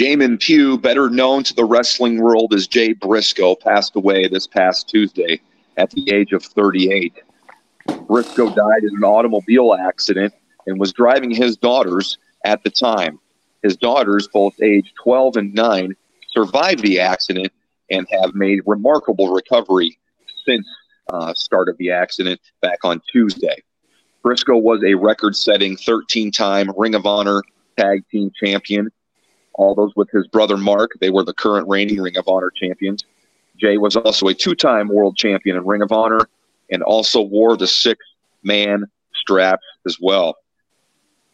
Jamin Pugh, better known to the wrestling world as Jay Briscoe, passed away this past Tuesday at the age of 38. Briscoe died in an automobile accident and was driving his daughters at the time. His daughters, both age 12 and 9, survived the accident and have made remarkable recovery since uh, start of the accident back on Tuesday. Briscoe was a record-setting 13-time Ring of Honor Tag Team Champion. All those with his brother Mark. They were the current reigning Ring of Honor champions. Jay was also a two-time World Champion in Ring of Honor and also wore the six-man strap as well.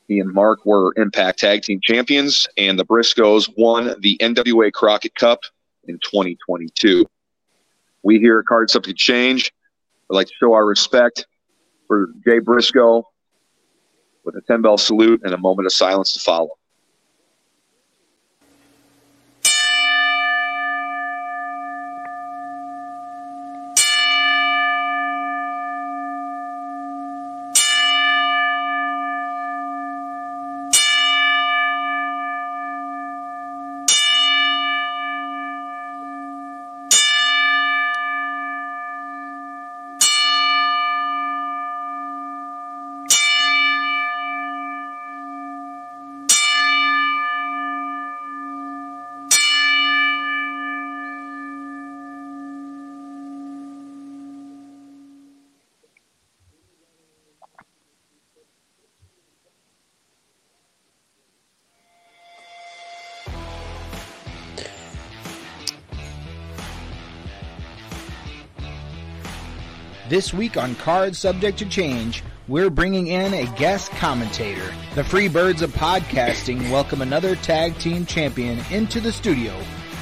He and Mark were Impact Tag Team Champions, and the Briscoes won the NWA Crockett Cup in 2022. We here at Card Subject Change would like to show our respect for Jay Briscoe with a 10 bell salute and a moment of silence to follow. This week on Cards Subject to Change, we're bringing in a guest commentator. The Free Birds of Podcasting welcome another tag team champion into the studio.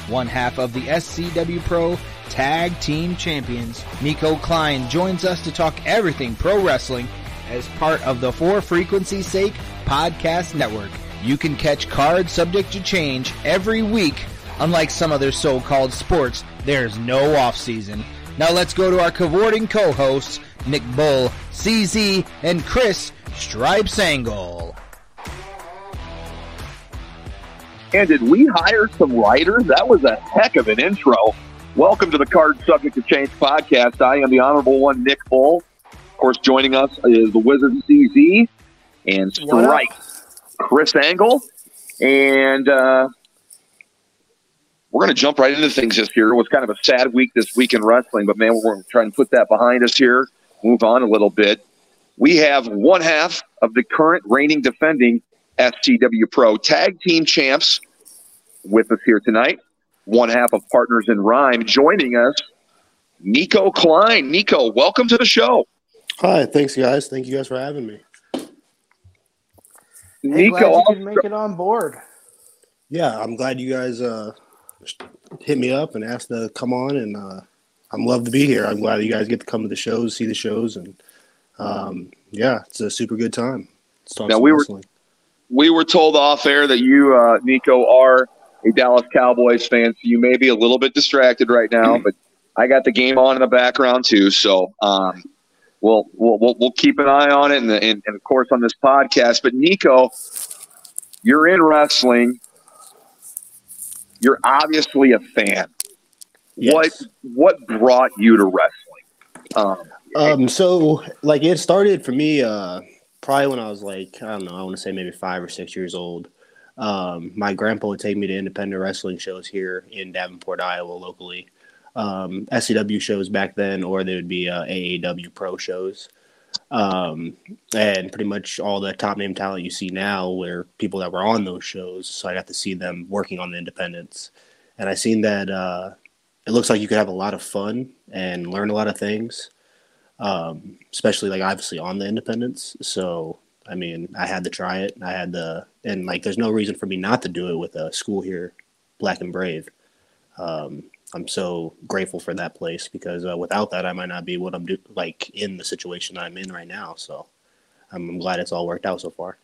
One half of the SCW Pro Tag Team Champions, Nico Klein, joins us to talk everything pro wrestling as part of the For Frequency Sake podcast network. You can catch Cards Subject to Change every week. Unlike some other so-called sports, there's no off season. Now let's go to our cavorting co-hosts, Nick Bull, CZ, and Chris Stripes Angle. And did we hire some writers? That was a heck of an intro. Welcome to the Card Subject to Change podcast. I am the Honorable One, Nick Bull. Of course, joining us is the Wizard CZ and Stripe, Chris Angle. And uh, we're going to jump right into things this year. It was kind of a sad week this week in wrestling, but man, we're trying to put that behind us here, move on a little bit. We have one half of the current reigning defending SCW Pro Tag Team Champs with us here tonight. One half of Partners in Rhyme joining us, Nico Klein. Nico, welcome to the show. Hi, thanks, guys. Thank you guys for having me. Hey, Nico, glad you can make it on board. Yeah, I'm glad you guys uh, hit me up and asked to come on, and uh, I'm love to be here. I'm glad you guys get to come to the shows, see the shows, and um, yeah, it's a super good time. Now we wrestling. were we were told off air that you, uh, Nico, are a Dallas Cowboys fan, so you may be a little bit distracted right now, but I got the game on in the background too, so um, we'll, we'll we'll keep an eye on it, and, and, and of course on this podcast. But Nico, you're in wrestling you're obviously a fan. Yes. What what brought you to wrestling? Um, um, so like it started for me uh, probably when I was like I don't know I want to say maybe five or six years old. Um, my grandpa would take me to independent wrestling shows here in Davenport, Iowa, locally. Um, SCW shows back then, or they would be uh, AAW pro shows. Um, and pretty much all the top name talent you see now were people that were on those shows. So I got to see them working on the independents. And I seen that uh, it looks like you could have a lot of fun and learn a lot of things, um, especially like obviously on the independents. So, I mean, I had to try it. I had the, and like, there's no reason for me not to do it with a school here, Black and Brave. Um, I'm so grateful for that place because uh, without that, I might not be what I'm do- like in the situation I'm in right now. So I'm, I'm glad it's all worked out so far.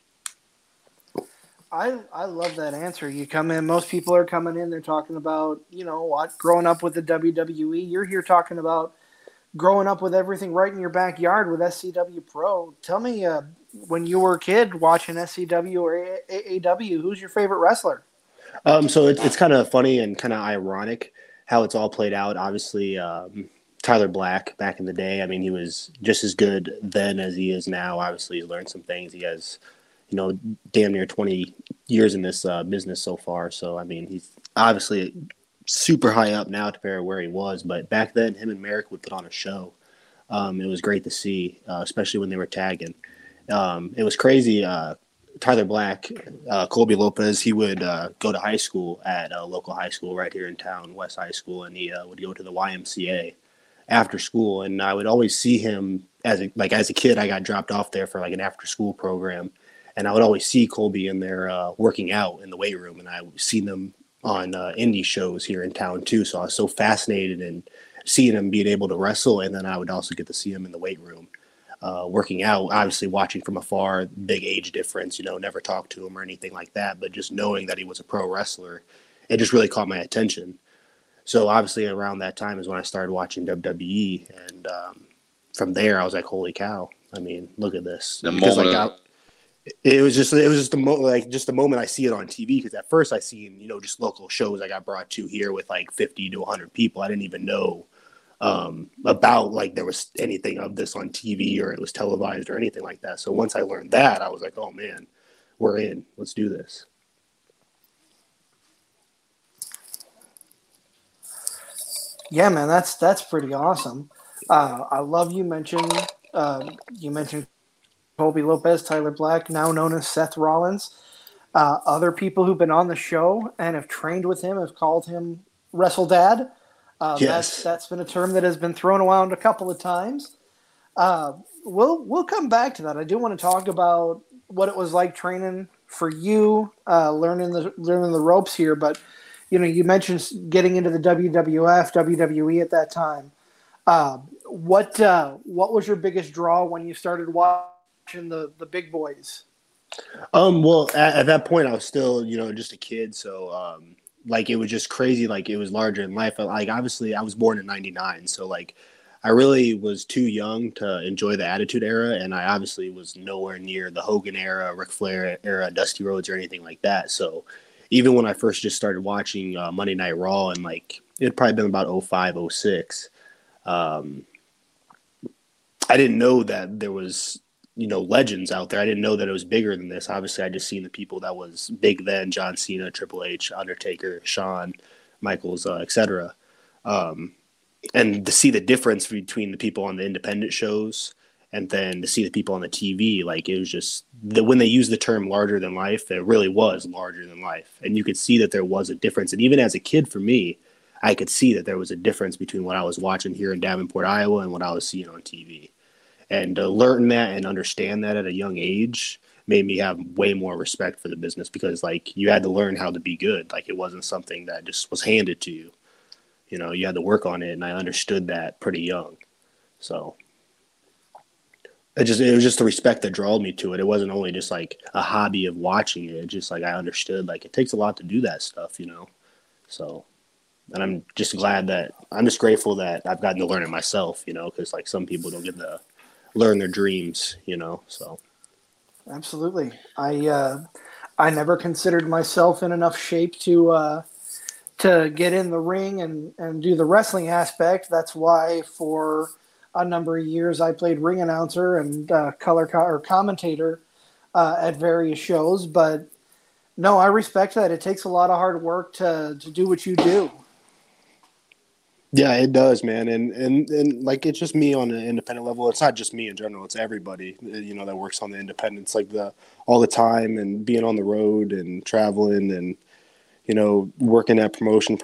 I I love that answer. You come in, most people are coming in. They're talking about you know what growing up with the WWE. You're here talking about growing up with everything right in your backyard with SCW Pro. Tell me, uh, when you were a kid watching SCW or AAW, who's your favorite wrestler? Um, so it, it's kind of funny and kind of ironic how it's all played out. Obviously, um, Tyler Black back in the day, I mean, he was just as good then as he is now. Obviously, he's learned some things. He has, you know, damn near 20 years in this uh, business so far. So, I mean, he's obviously super high up now compared to where he was. But back then, him and Marek would put on a show. Um, it was great to see, uh, especially when they were tagging. Um, it was crazy. Uh, Tyler Black, uh, Colby Lopez, he would uh, go to high school at a local high school right here in town, West High School, and he uh, would go to the YMCA after school. And I would always see him as a, like as a kid. I got dropped off there for like an after school program, and I would always see Colby in there uh, working out in the weight room, and I would see them on uh, indie shows here in town too. So I was so fascinated in seeing him being able to wrestle, and then I would also get to see him in the weight room uh, working out, obviously watching from afar, big age difference, you know, never talked to him or anything like that, but just knowing that he was a pro wrestler, it just really caught my attention. So obviously around that time is when I started watching WWE, and um, from there I was like, holy cow! I mean, look at this. The because moment like, I, it was just it was just the mo- like just the moment I see it on TV because at first I seen you know just local shows I got brought to here with like 50 to 100 people I didn't even know um, about like there was anything of this on TV or it was televised or anything like that. So once I learned that, I was like, oh man, we're in. Let's do this. Yeah, man, that's that's pretty awesome. Uh, I love you mentioned uh, you mentioned Colby Lopez, Tyler Black, now known as Seth Rollins. Uh, other people who've been on the show and have trained with him have called him Wrestle Dad. Um, yes. That's, that's been a term that has been thrown around a couple of times. Uh, we'll we'll come back to that. I do want to talk about what it was like training for you, uh, learning the learning the ropes here. But you know, you mentioned getting into the WWF, WWE at that time. Uh, what uh, what was your biggest draw when you started watching the the big boys? Um, well, at, at, that point, I was still, you know, just a kid. So, um, like it was just crazy like it was larger in life. Like obviously i was born in 99 so like i really was too young to enjoy the attitude era and i obviously was nowhere near the hogan era Ric flair era dusty rhodes or anything like that. So even when i first just started watching uh, monday night raw and like it had probably been about 05 06 um, i didn't know that there was you know legends out there. I didn't know that it was bigger than this. Obviously, I just seen the people that was big then: John Cena, Triple H, Undertaker, Shawn, Michaels, uh, etc. Um, and to see the difference between the people on the independent shows and then to see the people on the TV, like it was just the, when they used the term larger than life, it really was larger than life, and you could see that there was a difference. And even as a kid, for me, I could see that there was a difference between what I was watching here in Davenport, Iowa, and what I was seeing on TV and to learn that and understand that at a young age made me have way more respect for the business because like you had to learn how to be good. Like it wasn't something that just was handed to you. You know you had to work on it and i understood that pretty young. So it just it was just the respect that drew me to it. It wasn't only just like a hobby of watching it. Just like i understood like it takes a lot to do that stuff you know? So and i'm just glad that i'm just grateful that i've gotten to learn it myself you know because like some people don't get the learn their dreams, you know. So absolutely, I uh, I never considered myself in enough shape to uh, to get in the ring and and do the wrestling aspect. That's why for a number of years I played ring announcer and uh, color co- or commentator uh, at various shows. But no, I respect that. It takes a lot of hard work to to do what you do. Yeah, it does, man, and and and like it's just me on an independent level. It's not just me in general; it's everybody, uh, you know, that works on the independence, like the all the time and being on the road and traveling and you know working at promotion.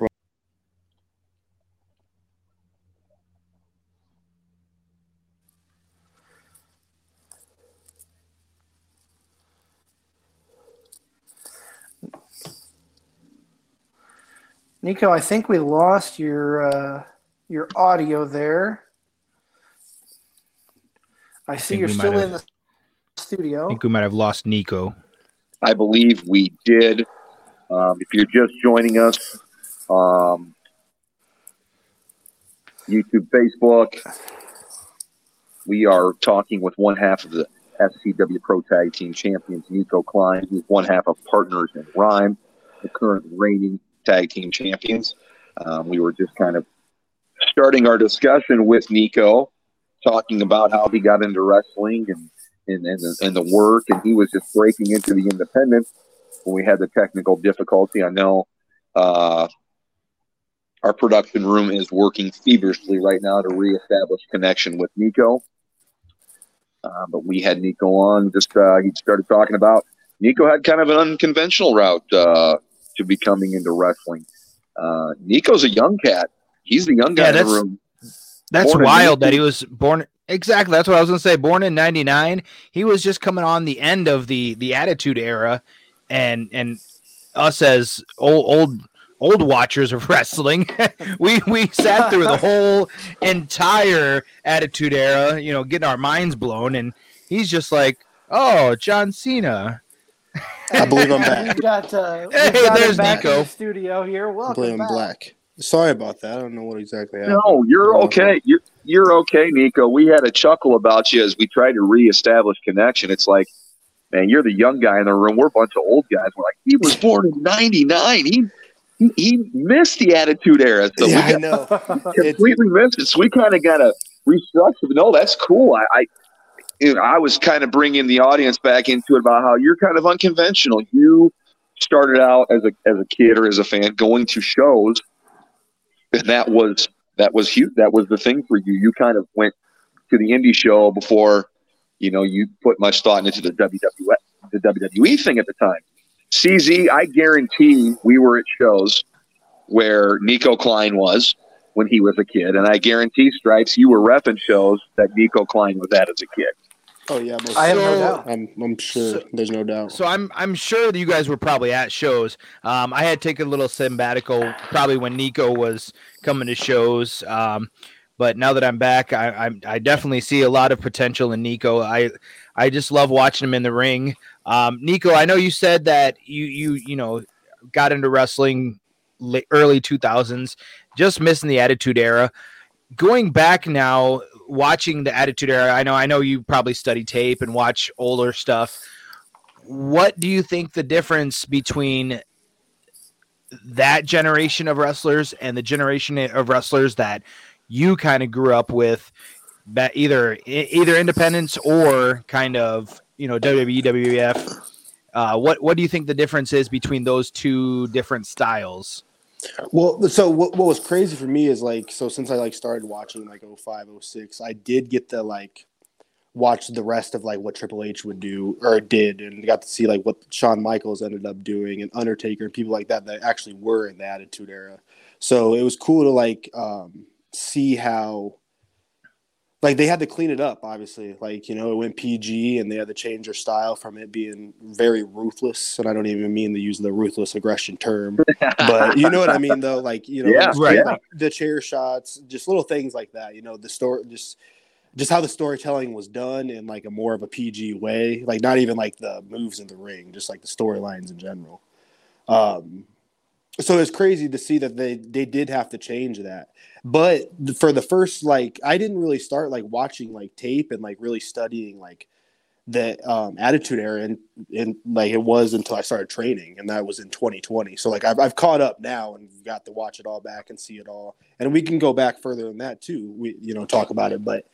Nico, I think we lost your uh, your audio there. I see I you're still have, in the studio. I think we might have lost Nico. I believe we did. Um, if you're just joining us, um, YouTube, Facebook, we are talking with one half of the SCW Pro Tag Team Champions, Nico Klein. He's one half of Partners in Rhyme. the current reigning tag team champions. Um, we were just kind of starting our discussion with Nico, talking about how he got into wrestling and and, and, the, and the work, and he was just breaking into the independent when we had the technical difficulty. I know uh, our production room is working feverishly right now to reestablish connection with Nico. Uh, but we had Nico on. Just uh, he started talking about Nico had kind of an unconventional route uh, to be coming into wrestling. Uh, Nico's a young cat. He's the young guy yeah, in the room. That's born wild that he was born. Exactly. That's what I was going to say. Born in '99, he was just coming on the end of the the Attitude Era, and and us as old old old watchers of wrestling, we we sat through the whole entire Attitude Era, you know, getting our minds blown, and he's just like, "Oh, John Cena." I believe I'm back. We got, uh, hey, got there's Nico. The studio here. Welcome I believe I'm back. black. Sorry about that. I don't know what exactly happened. No, you're okay. You're you're okay, Nico. We had a chuckle about you as we tried to reestablish connection. It's like, man, you're the young guy in the room. We're a bunch of old guys. We're like, he was born in '99. He he, he missed the Attitude Era, so yeah, we I know. completely missed it. So we kind of got to restructure. No, that's cool. I, I, you know, I was kind of bringing the audience back into it about how you're kind of unconventional. You started out as a as a kid or as a fan going to shows, and that was that was huge. That was the thing for you. You kind of went to the indie show before, you know, you put much thought into the WWE the WWE thing at the time. CZ, I guarantee we were at shows where Nico Klein was when he was a kid, and I guarantee Stripes, you were repping shows that Nico Klein was at as a kid. Oh yeah, most I have no doubt. I'm, I'm sure. So- There's no doubt. So I'm I'm sure that you guys were probably at shows. Um, I had taken a little sabbatical probably when Nico was coming to shows. Um, but now that I'm back, I, I'm I definitely see a lot of potential in Nico. I I just love watching him in the ring. Um, Nico, I know you said that you you you know got into wrestling la- early 2000s, just missing the Attitude Era. Going back now, watching the Attitude Era, I know I know you probably study tape and watch older stuff. What do you think the difference between that generation of wrestlers and the generation of wrestlers that you kind of grew up with either either independence or kind of you know WWE WWF uh, what what do you think the difference is between those two different styles Well, so what, what was crazy for me is like, so since I like started watching like 05, 06, I did get to like watch the rest of like what Triple H would do or did, and got to see like what Shawn Michaels ended up doing and Undertaker and people like that that actually were in the Attitude Era. So it was cool to like um, see how like they had to clean it up obviously. Like you know it went pg and they had to change their style from it being very ruthless and i don't even mean to use the ruthless aggression term but you know what i mean though? Like you know Yeah, just, right. like, the chair shots just little things like that you know the story just just how the storytelling was done in like a more of a pg way like not even like the moves in the ring just like the storylines in general. Um so it's crazy to see that they they did have to change that but for the first like i didn't really start like watching like tape and like really studying like the um, attitude era and, and like it was until i started training and that was in 2020 so like I've, I've caught up now and got to watch it all back and see it all. And we can go back further than that too we you know talk about it. But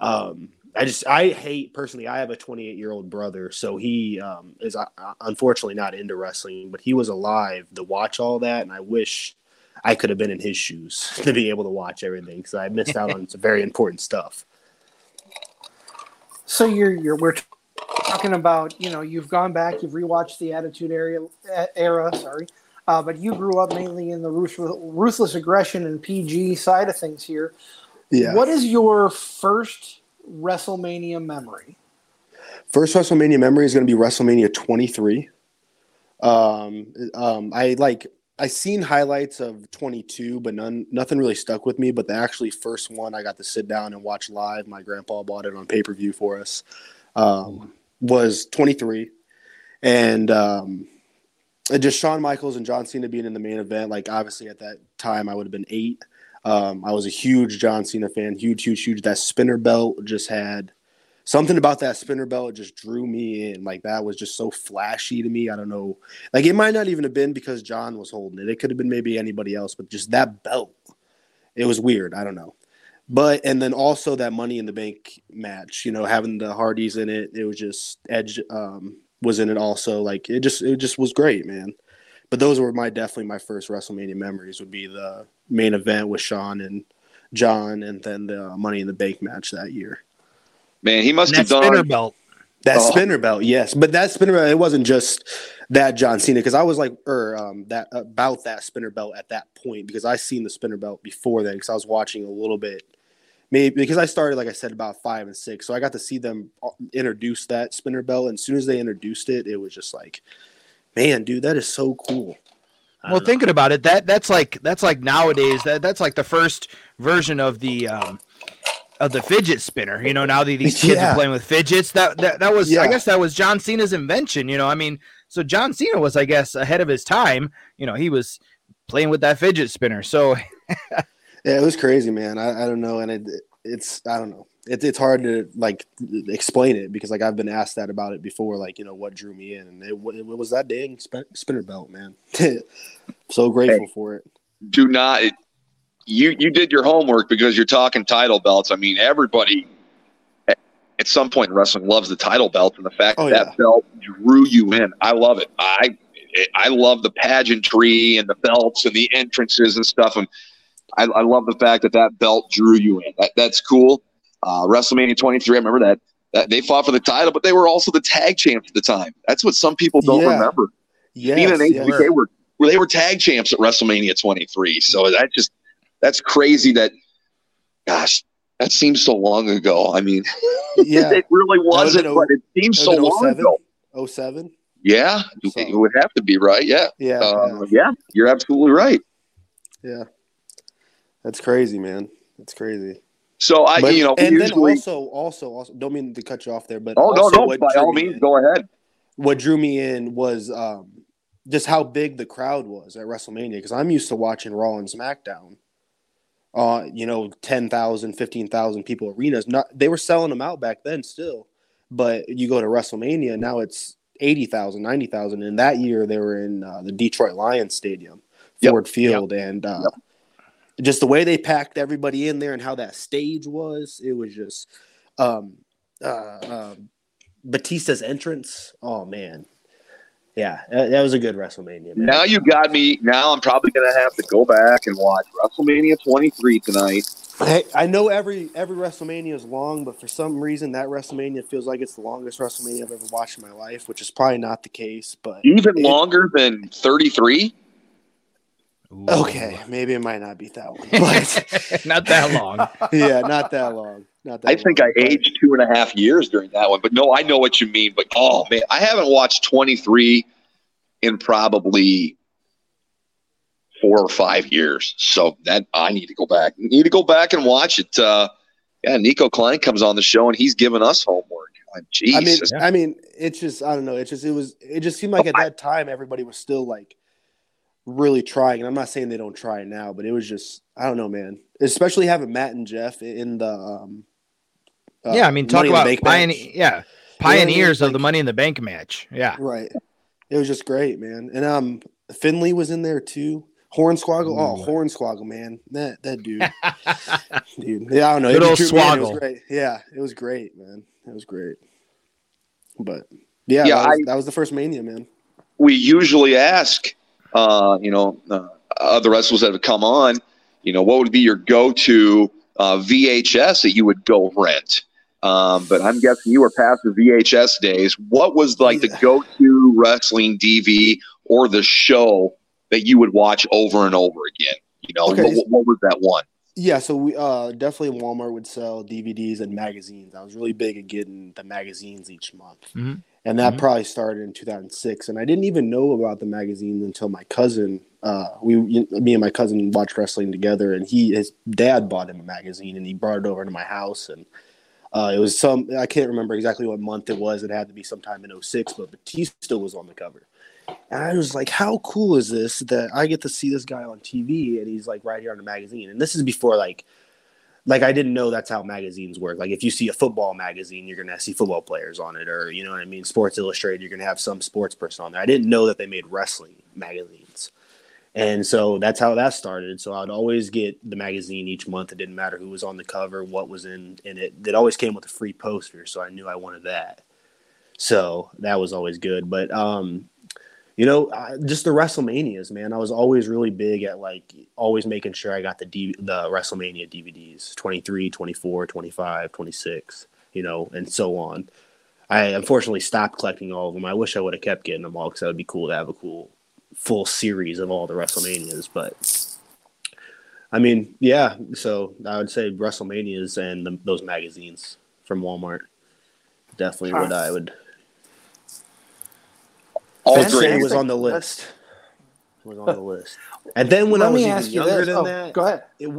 um I just I hate personally. I have a 28 year old brother, so he um, is uh, unfortunately not into wrestling, but he was alive to watch all that, and I wish I could have been in his shoes to be able to watch everything because I missed out on some very important stuff. So you're you're we're talking about you know you've gone back you've rewatched the Attitude Era era sorry, uh, but you grew up mainly in the ruthless, ruthless aggression and PG side of things here. Yeah. What is your first WrestleMania memory? First WrestleMania memory is going to be WrestleMania 23. Um, um, I like I seen highlights of 22, but none nothing really stuck with me. But the actually first one I got to sit down and watch live. My grandpa bought it on pay per view for us. Um, was 23, and um, just Shawn Michaels and John Cena being in the main event. Like obviously at that time I would have been eight. Um, I was a huge John Cena fan, huge, huge, huge. That spinner belt just had something about that spinner belt just drew me in. Like that was just so flashy to me. I don't know. Like it might not even have been because John was holding it. It could have been maybe anybody else, but just that belt, it was weird. I don't know. But and then also that Money in the Bank match, you know, having the Hardys in it, it was just Edge um, was in it also. Like it just it just was great, man. But those were my definitely my first WrestleMania memories. Would be the main event with Shawn and John, and then the Money in the Bank match that year. Man, he must And have that done. spinner belt. That Oh. spinner belt, yes, but that spinner belt, it wasn't just that John Cena because I was like, or um, that about that spinner belt at that point because I seen the spinner belt before then because I was watching a little bit, maybe because I started like I said about five and six, so I got to see them uh, introduce that spinner belt, and as soon as they introduced it, it was just like, man, dude, that is so cool. Well, know. thinking about it, that that's like that's like nowadays that that's like the first version of the um, of the fidget spinner. You know, now that these kids Yeah. are playing with fidgets, that that, that was I guess that was John Cena's invention. You know, I mean, so John Cena was I guess ahead of his time. You know, he was playing with that fidget spinner. So Yeah, it was crazy, man. I, I don't know, and it, it's I don't know. It's it's hard to like explain it because like I've been asked that about it before. Like you know what drew me in, and it, it was that dang spin, spinner belt, man. so grateful for it. do not you you did your homework because you're talking title belts. I mean, everybody at, at some point in wrestling loves the title belt and the fact Oh, that yeah. that belt drew you in. I love it. I I love the pageantry and the belts and the entrances and stuff. And I, I love the fact that that belt drew you in. That that's cool. Uh, WrestleMania 23. I remember that. That they fought for the title, but they were also the tag champs at the time. That's what some people don't Yeah. remember. Yes, Cena and yes. HBK were they were tag champs at WrestleMania 23. So that just that's crazy. That gosh, that seems so long ago. I mean, yeah. it really wasn't, been but it seems so long in ago. 07? 07? Yeah, So- it would have to be right. Yeah, Yeah, uh, yeah, you're absolutely right. yeah, yeah. That's crazy, man. That's crazy. So I, But- you know, and usually. then also, also, also, don't mean to cut you off there, but oh no, no! By all means, in- go ahead. what drew me in was um, just how big the crowd was at WrestleMania because I'm used to watching Raw and SmackDown. Uh, you know, 10,000, 15,000 people arenas. Not they were selling them out back then still. But you go to WrestleMania, now it's 80,000, 90,000 and that year they were in uh, the Detroit Lions Stadium, Yep. Ford Field and uh, just the way they packed everybody in there and how that stage was, it was just um uh, um Batista's entrance. Oh man, yeah, that, that was a good WrestleMania. Man. Now you got me. Now I'm probably gonna have to go back and watch WrestleMania 23 tonight. Hey, I know every every WrestleMania is long, but for some reason that WrestleMania feels like it's the longest WrestleMania I've ever watched in my life, which is probably not the case. But Even It- longer than 33. okay, maybe it might not be that one, but not that long. yeah, not that long. Not that. I think I but- aged two and a half years during that one. But no, I know what you mean. But oh man, I haven't watched 23 in probably four or five years. So that I need to go back. Need to go back and watch it. Uh, yeah, Nico Klein comes on the show and he's giving us homework. Uh, Jeez, I mean, Yeah. I mean, it's just I don't know. It's just it was it just seemed like at that time everybody was still like really trying. And I'm not saying they don't try now, but it was just I don't know, man. Especially having Matt and Jeff in the um. Uh, yeah, I mean, talk Money in the about Bank pioneer, match. yeah, know what pioneers of the Money in the Bank match. Yeah, Right. It was just great, man. And um, Finlay was in there too. Hornswoggle, oh Hornswoggle, man, that that dude, dude. Yeah, I don't know. Good It old was- man, It was Swoggle. great. Yeah, it was great, man. It was great. But yeah, Yeah, that, was, I- that was the first Mania, man. we usually ask, uh, you know, uh, other wrestlers that have come on, you know, what would be your go-to uh, VHS that you would go rent? Um, but I'm guessing you were past the VHS days. What was like the go-to wrestling DV or the show that you would watch over and over again? You know, Okay. what, what was that one? Yeah, so we uh definitely Walmart would sell DVDs and magazines. I was really big at getting the magazines each month. Mhm. And that Mhm. probably started in 2006 and I didn't even know about the magazines until my cousin uh we me and my cousin watched wrestling together and he his dad bought him a magazine and he brought it over to my house and uh, it was some I can't remember exactly what month it was. It had to be sometime in 06, but Batista was on the cover. And I was like, how cool is this that I get to see this guy on TV and he's like right here on the magazine? And this is before like like I didn't know that's how magazines work. Like if you see a football magazine, you're gonna see football players on it, or you know what I mean. Sports Illustrated, you're gonna have some sports person on there. I didn't know that they made wrestling magazines, and so that's how that started. So I'd always get the magazine each month. It didn't matter who was on the cover, what was in in it. It always came with a free poster, so I knew I wanted that. So that was always good. But um, you know, just the WrestleManias, man. I was always really big at like always making sure I got the D- the WrestleMania DVDs 23, 24, 25, 26, you know, and so on. I unfortunately stopped collecting all of them. I wish I would have kept getting them all because that would be cool to have a cool full series of all the WrestleManias. But I mean, yeah, so I would say WrestleManias and the, those magazines from Walmart. Definitely huh. what I would all three was on the list. Was on the list. And then when Let I was even younger than oh, that, go ahead. It,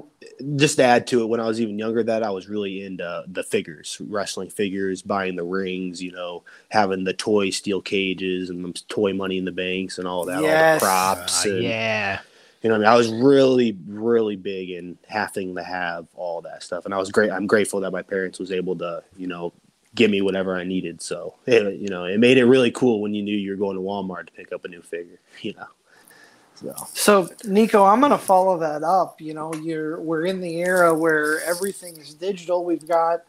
just to add to it, when I was even younger, that I was really into the figures, wrestling figures, buying the rings, you know, having the toy steel cages and the toy money in the banks and all that, yes. all the props. Uh, and, yeah. You know, I mean, I was really, really big in having to have all that stuff, and I was great. I'm grateful that my parents was able to, you know, give me whatever I needed. So it, you know, it made it really cool when you knew you were going to Walmart to pick up a new figure. You know. So. so Nico, I'm going to follow that up. You know, you're we're in the era where everything is digital. We've got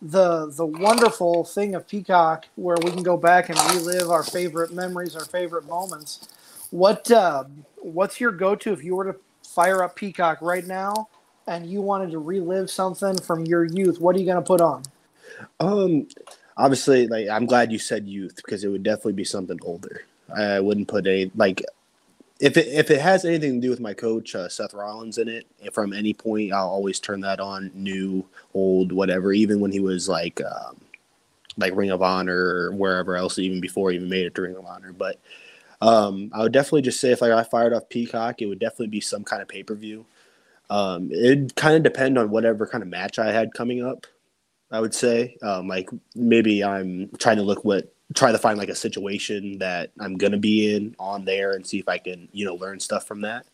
the the wonderful thing of Peacock where we can go back and relive our favorite memories, our favorite moments. What uh, what's your go to if you were to fire up Peacock right now and you wanted to relive something from your youth? What are you going to put on? Um, obviously, like I'm glad you said youth because it would definitely be something older. I wouldn't put a like if it if it has anything to do with my coach uh, Seth Rollins in it. From any point, I'll always turn that on, new, old, whatever. Even when he was like um, like Ring of Honor or wherever else, even before he even made it to Ring of Honor. But um, I would definitely just say if I fired off Peacock, it would definitely be some kind of pay per view. Um, it'd kind of depend on whatever kind of match I had coming up. I would say. Um, like maybe I'm trying to look what try to find like a situation that I'm gonna be in on there and see if I can you know learn stuff from that.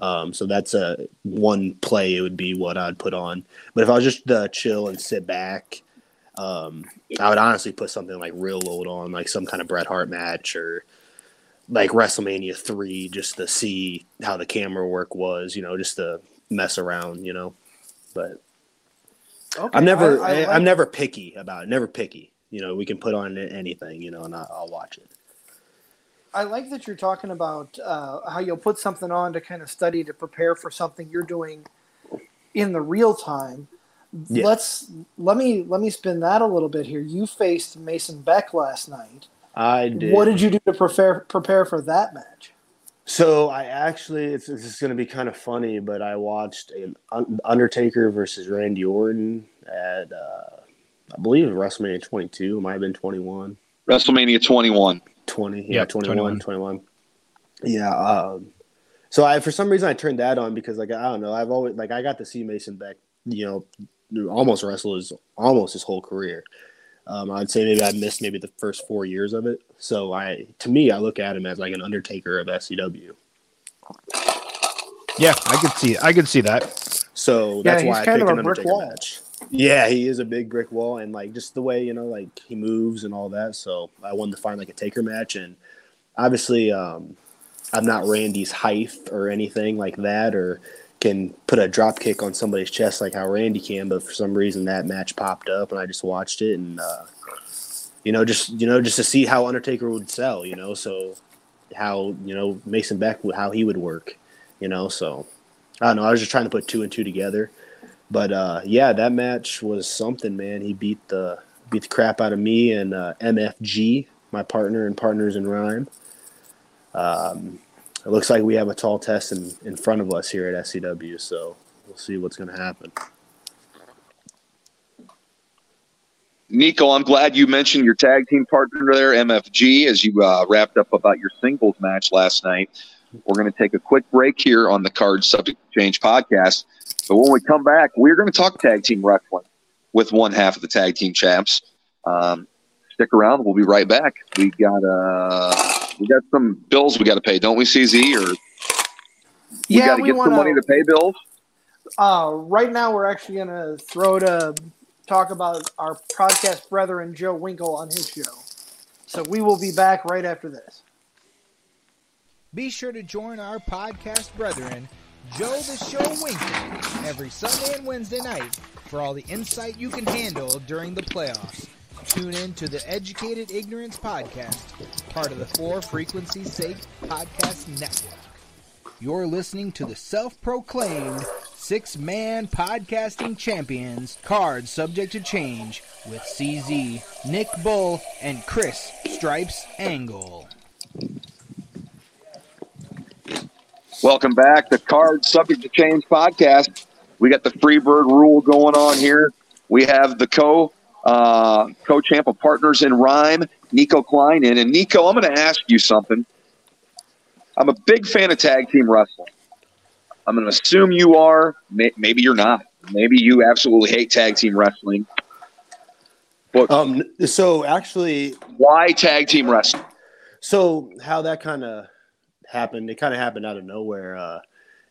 Um, so that's a one play. It would be what I'd put on. But if I was just uh, chill and sit back, um, I would honestly put something like real old on, like some kind of Bret Hart match or like WrestleMania three, just to see how the camera work was. You know, just to mess around. You know, but Okay. I'm never I, am never picky about it. Never picky. You know, we can put on anything, you know, and I'll, I'll watch it. I like that you're talking about uh, how you'll put something on to kind of study to prepare for something you're doing in the real time. Yeah. Let's let me let me spin that a little bit here. You faced Mason Beck last night. I did. What did you do to prepare prepare for that match? So I actually, it's, it's going to be kind of funny, but I watched an Undertaker versus Randy Orton at, uh, I believe WrestleMania 22. It might have been 21. WrestleMania 21. 20, yeah, yep, 21, 21, 21. Yeah. Um, so I, for some reason, I turned that on because, like, I don't know, I've always, like, I got to see Mason Beck, you know, almost wrestle his, almost his whole career. Um, I'd say maybe I missed maybe the first four years of it. So I, to me, I look at him as like an Undertaker of SCW. Yeah, I could see, I could see that. So that's why I picked an Undertaker wall. match. Yeah, he is a big brick wall, and like just the way you know, like he moves and all that. So I wanted to find like a Taker match, and obviously, um, I'm not Randy's height or anything like that, or can put a drop kick on somebody's chest like how Randy can, but for some reason that match popped up and I just watched it and uh, you know just you know just to see how Undertaker would sell, you know, so how you know Mason Beck how he would work, you know, so I don't know. I was just trying to put two and two together, but uh, yeah, that match was something, man. He beat the beat the crap out of me and uh, MFG, my partner and partners in rhyme. Um, it looks like we have a tall test in, in front of us here at SCW, so we'll see what's going to happen. Nico, I'm glad you mentioned your tag team partner there, MFG, as you uh, wrapped up about your singles match last night. We're going to take a quick break here on the Card Subject Change podcast. But when we come back, we're going to talk tag team wrestling with one half of the tag team champs. Um, stick around. We'll be right back. We got uh, we got some bills we got to pay, don't we, CZ? Or we yeah, got to get wanna, some money to pay bills. Uh, right now, we're actually going to throw to talk about our podcast brethren, Joe Winkle, on his show. So we will be back right after this. Be sure to join our podcast brethren, Joe the Show Winkle, every Sunday and Wednesday night for all the insight you can handle during the playoffs. Tune in to the Educated Ignorance Podcast, part of the For Frequency Sake Podcast Network. You're listening to the self proclaimed six man podcasting champions, cards subject to change, with CZ, Nick Bull, and Chris Stripes Angle. Welcome back to Card Subject to Change podcast. We got the Freebird rule going on here. We have the co uh, co champ of Partners in Rhyme, Nico Klein, in. And Nico, I'm going to ask you something. I'm a big fan of tag team wrestling. I'm going to assume you are. Maybe you're not. Maybe you absolutely hate tag team wrestling. But um, so actually, why tag team wrestling? So how that kind of happened? It kind of happened out of nowhere. Uh,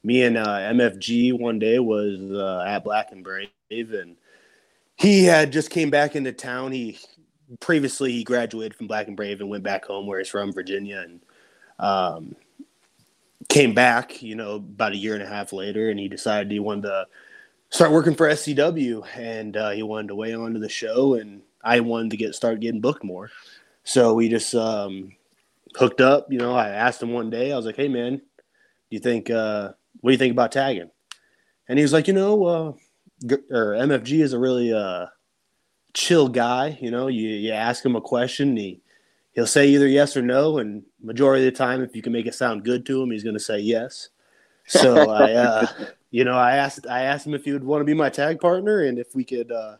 me and uh, MFG one day was uh, at Black and Brave, and he had just came back into town. He previously he graduated from Black and Brave and went back home where he's from, Virginia, and um, came back, you know, about a year and a half later, and he decided he wanted to start working for SCW, and uh, he wanted to weigh on to the show, and I wanted to get start getting booked more. So we just um, hooked up. You know, I asked him one day, I was like, "Hey, man, do you think uh, what do you think about tagging?" And he was like, "You know, uh, or MFG is a really uh, chill guy. You know, you you ask him a question, he he'll say either yes or no, and majority of the time, if you can make it sound good to him, he's going to say yes. So I, uh, you know, I asked I asked him if he would want to be my tag partner, and if we could uh,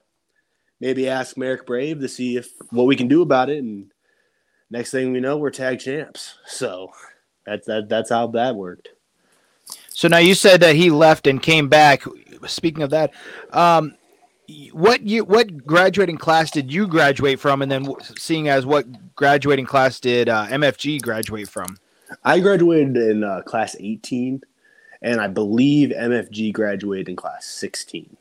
maybe ask Marek Brave to see if what we can do about it. And next thing we know, we're tag champs. So that's that that's how that worked. So now you said that he left and came back. Speaking of that, um, what you what graduating class did you graduate from and then seeing as what graduating class did uh, mfg graduate from i graduated in uh, class 18 and i believe mfg graduated in class 16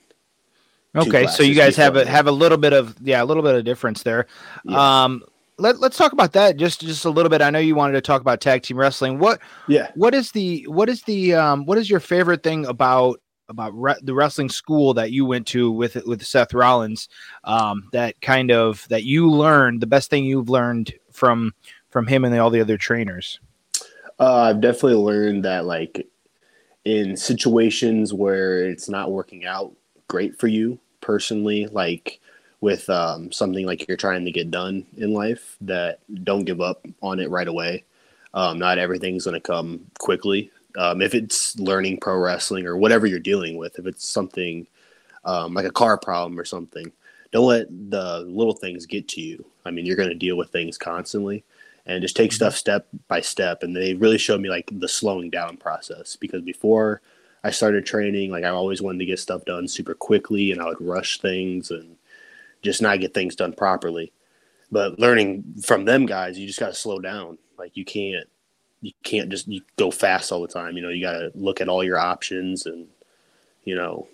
okay so you guys have a have a little bit of yeah a little bit of difference there yeah. um let, let's talk about that just just a little bit. I know you wanted to talk about tag team wrestling. What yeah. what is the what is the um what is your favorite thing about about re- the wrestling school that you went to with with Seth Rollins um, that kind of that you learned the best thing you've learned from from him and the, all the other trainers? Uh, I've definitely learned that like in situations where it's not working out great for you personally like with um, something like you're trying to get done in life that don't give up on it right away um, not everything's going to come quickly um, if it's learning pro wrestling or whatever you're dealing with, if it's something um, like a car problem or something, don't let the little things get to you. I mean, you're going to deal with things constantly and just take mm-hmm. stuff step by step. And they really showed me like the slowing down process because before I started training, like I always wanted to get stuff done super quickly and I would rush things and just not get things done properly. But learning from them guys, you just got to slow down. Like you can't you can't just you go fast all the time. You know, you got to look at all your options, and you know,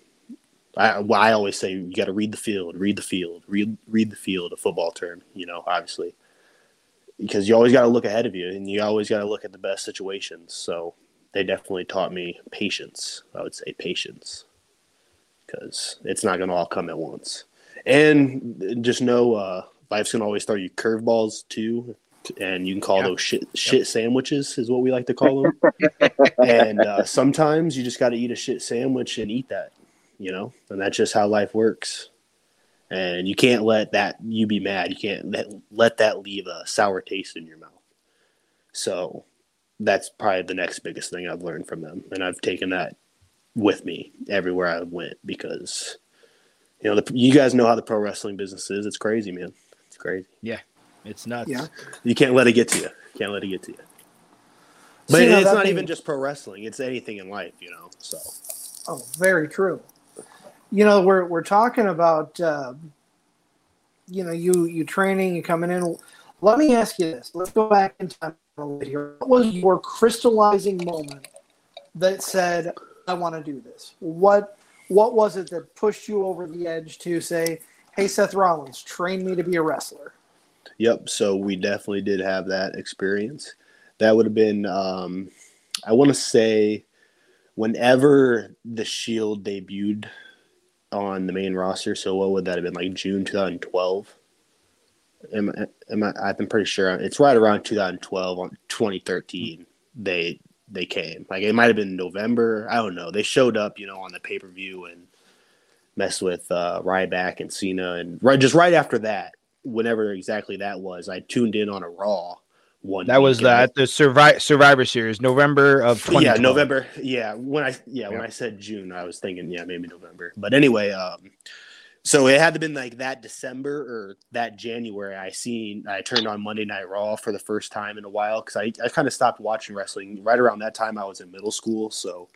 I I always say you got to read the field, read the field, read read the field. A football term, you know, obviously, because you always got to look ahead of you, and you always got to look at the best situations. So they definitely taught me patience. I would say patience, because it's not going to all come at once. And just know uh, life's going to always throw you curveballs too and you can call those shit shit yep. sandwiches is what we like to call them. and uh, sometimes you just got to eat a shit sandwich and eat that, you know, and that's just how life works. And you can't let that you be mad. You can't let, let that leave a sour taste in your mouth. So that's probably the next biggest thing I've learned from them, and I've taken that with me everywhere I went because you know the, you guys know how the pro wrestling business is. It's crazy, man. It's crazy. Yeah, it's nuts. Yeah. You can't let it get to you. Can't let it get to you. But See, it's not even just pro wrestling. It's anything in life, you know. So. Oh, very true. You know, we're we're talking about, uh, you know, you you training, you coming in. Let me ask you this. Let's go back in time a little bit here. What was your crystallizing moment that said, "I want to do this"? What what was it that pushed you over the edge to say, "Hey, Seth Rollins, train me to be a wrestler"? Yep. So we definitely did have that experience. That would have been, um, I want to say, whenever the Shield debuted on the main roster. So what would that have been like June 2012? Am, am I, I'm pretty sure it's right around 2012 on 2013. They they came like it might have been November. I don't know. They showed up, you know, on the pay per view and messed with uh, Ryback and Cena, and right just right after that, whenever exactly that was, I tuned in on a Raw one. That was that the Survivor Survivor Series, November of. Yeah, November. Yeah, when I yeah, yeah, when I said June, I was thinking yeah maybe November. But anyway, um, so it had to been like that December or that January. I seen I turned on Monday Night Raw for the first time in a while because I I kind of stopped watching wrestling right around that time. I was in middle school, so.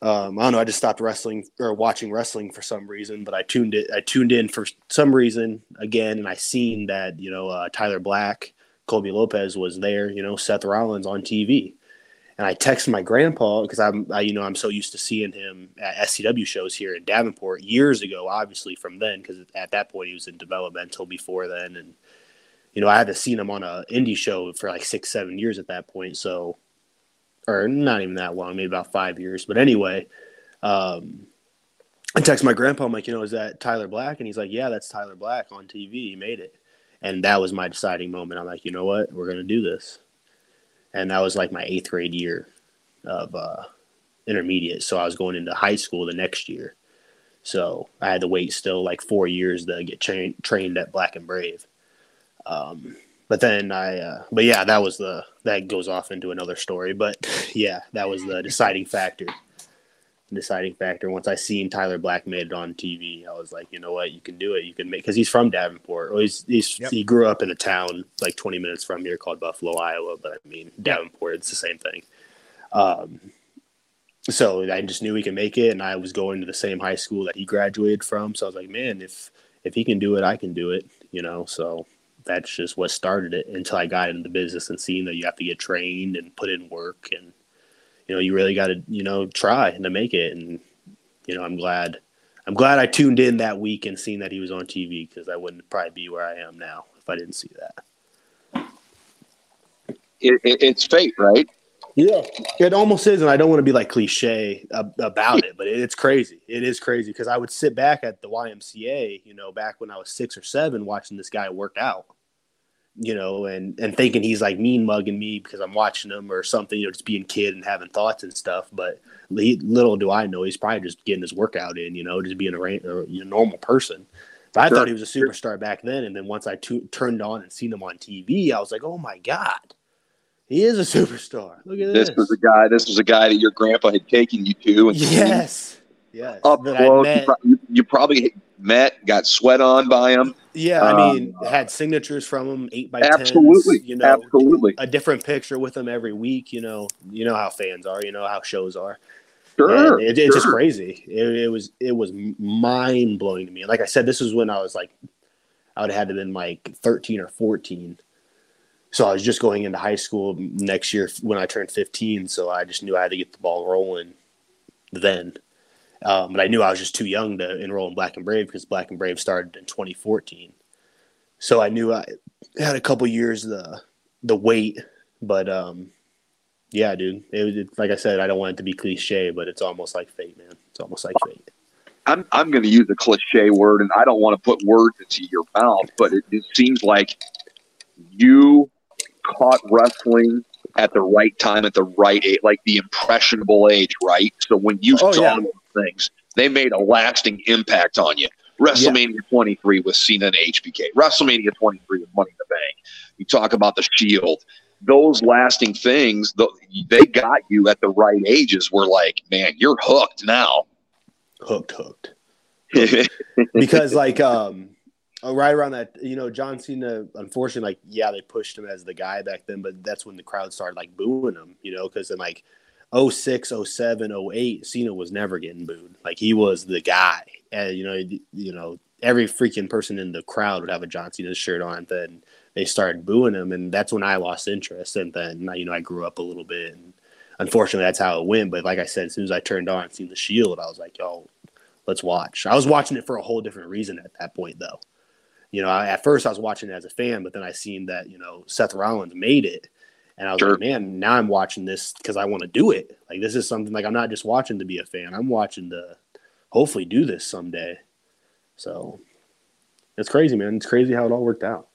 Um, I don't know. I just stopped wrestling or watching wrestling for some reason, but I tuned it. I tuned in for some reason again, and I seen that you know uh, Tyler Black Colby Lopez was there, you know, Seth Rollins on TV. And I texted my grandpa because I'm, I, you know, I'm so used to seeing him at SCW shows here in Davenport years ago, obviously from then, because at that point he was in developmental before then. And, you know, I hadn't seen him on a indie show for like six, seven years at that point. So, or not even that long, maybe about five years. But anyway, um, I text my grandpa. I'm like, you know, is that Tyler Black? And he's like, yeah, that's Tyler Black on TV. He made it and that was my deciding moment. I'm like, you know what, we're gonna do this, and that was like my eighth grade year of uh, intermediate. So I was going into high school the next year. So I had to wait still like four years to get tra- trained at Black and Brave. Um, but then I, uh, but yeah, that was the that goes off into another story. But yeah, that was the deciding factor deciding factor. Once I seen Tyler Black made it on TV, I was like, you know what, you can do it. You can make because he's from Davenport. Or he's, he's yep. he grew up in a town like 20 minutes from here called Buffalo, Iowa. But I mean, Davenport, it's the same thing. Um, so I just knew he could make it, and I was going to the same high school that he graduated from. So I was like, man, if if he can do it, I can do it. You know, so that's just what started it until I got into the business and seeing that you have to get trained and put in work and you know, you really got to, you know, try and to make it. And, you know, I'm glad, I'm glad I tuned in that week and seen that he was on TV because I wouldn't probably be where I am now if I didn't see that. It, it, it's fate, right? Yeah, it almost is, and I don't want to be like cliche about it, but it's crazy. It is crazy because I would sit back at the YMCA, you know, back when I was six or seven, watching this guy work out, you know, and and thinking he's like mean mugging me because I'm watching him or something, you know, just being kid and having thoughts and stuff. But little do I know, he's probably just getting his workout in, you know, just being a, a you know, normal person. But I sure. thought he was a superstar back then, and then once I t- turned on and seen him on TV, I was like, oh my god, he is a superstar. Look at this. This was a guy. This was a guy that your grandpa had taken you to, and yes. Yes. Up close. You, you, probably met, got sweat on by him. Yeah, I mean, um, had signatures from him, eight by absolutely, 10s, you know, absolutely, a different picture with him every week. You know, you know how fans are, you know how shows are. Sure, it, it's sure. just crazy. It, it, was it was mind blowing to me. Like I said, this was when I was like, I would have had to been like thirteen or fourteen. So I was just going into high school next year when I turned fifteen. So I just knew I had to get the ball rolling then. Um, but I knew I was just too young to enroll in Black and Brave because Black and Brave started in 2014. So I knew I had a couple years the the wait, but um, yeah, dude. It was it, like I said, I don't want it to be cliche, but it's almost like fate, man. It's almost like fate. I'm I'm going to use a cliche word, and I don't want to put words into your mouth, but it, it seems like you caught wrestling at the right time, at the right age, like the impressionable age, right? So when you oh, saw yeah things. They made a lasting impact on you. WrestleMania yeah. 23 with Cena and HBK. WrestleMania 23 with Money in the Bank. You talk about the Shield. Those lasting things, they got you at the right ages. We're like, man, you're hooked now. Hooked, hooked. because like um right around that, you know, John Cena, unfortunately, like, yeah, they pushed him as the guy back then, but that's when the crowd started like booing him, you know, because then like 06, 07, 08, Cena was never getting booed. Like he was the guy. And you know, you know, every freaking person in the crowd would have a John Cena shirt on. Then they started booing him, and that's when I lost interest. And then you know, I grew up a little bit, and unfortunately, that's how it went. But like I said, as soon as I turned on and seen the Shield, I was like, "Yo, let's watch. I was watching it for a whole different reason at that point, though. You know, I, at first I was watching it as a fan, but then I seen that you know Seth Rollins made it, and I was sure. like, man, now I'm watching this because I want to do it. Like this is something like I'm not just watching to be a fan. I'm watching to hopefully do this someday. So it's crazy, man. It's crazy how it all worked out.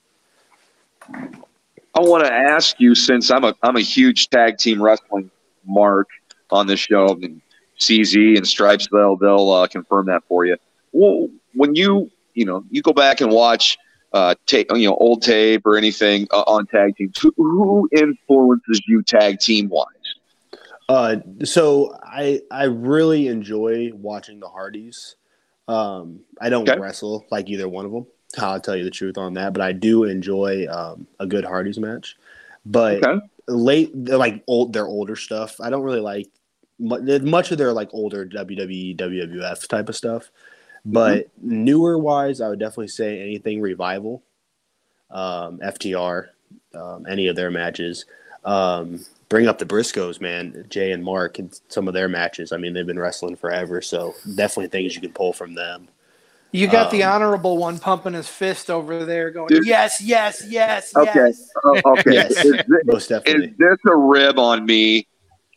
I want to ask you, since I'm a I'm a huge tag team wrestling mark on this show, and CZ and Stripes they'll they'll uh, confirm that for you. Well, when you you know you go back and watch uh, tape, you know old tape or anything uh, on tag teams, who, who influences you tag team wise? Uh, so I I really enjoy watching the Hardys. Um, I don't okay. wrestle like either one of them. I'll tell you the truth on that, but I do enjoy um, a good Hardys match. But okay. late, like old, their older stuff, I don't really like much of their like older WWE, WWF type of stuff. But mm-hmm. newer wise, I would definitely say anything revival, um, FTR, um, any of their matches. Um, bring up the Briscoes, man, Jay and Mark, and some of their matches. I mean, they've been wrestling forever, so definitely things you can pull from them. You got um, the honorable one pumping his fist over there, going, dude, "Yes, yes, yes, okay, yes." Uh, okay, yes. Is, this, most definitely. Is this a rib on me?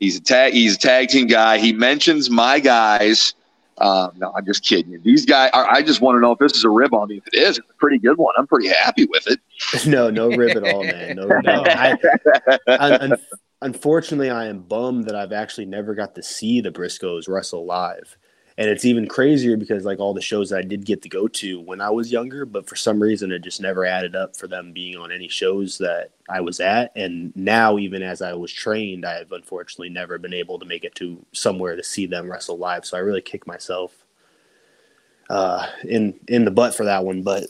He's a tag. He's a tag team guy. He mentions my guys. Um, no, I'm just kidding you. These guys. I, I just want to know if this is a rib on me. If it is, it's a pretty good one. I'm pretty happy with it. no, no rib at all, man. No, no. I, I, unfortunately, I am bummed that I've actually never got to see the Briscoes wrestle live and it's even crazier because like all the shows that I did get to go to when I was younger, but for some reason it just never added up for them being on any shows that I was at. And now, even as I was trained, I have unfortunately never been able to make it to somewhere to see them wrestle live. So I really kick myself uh, in in the butt for that one. But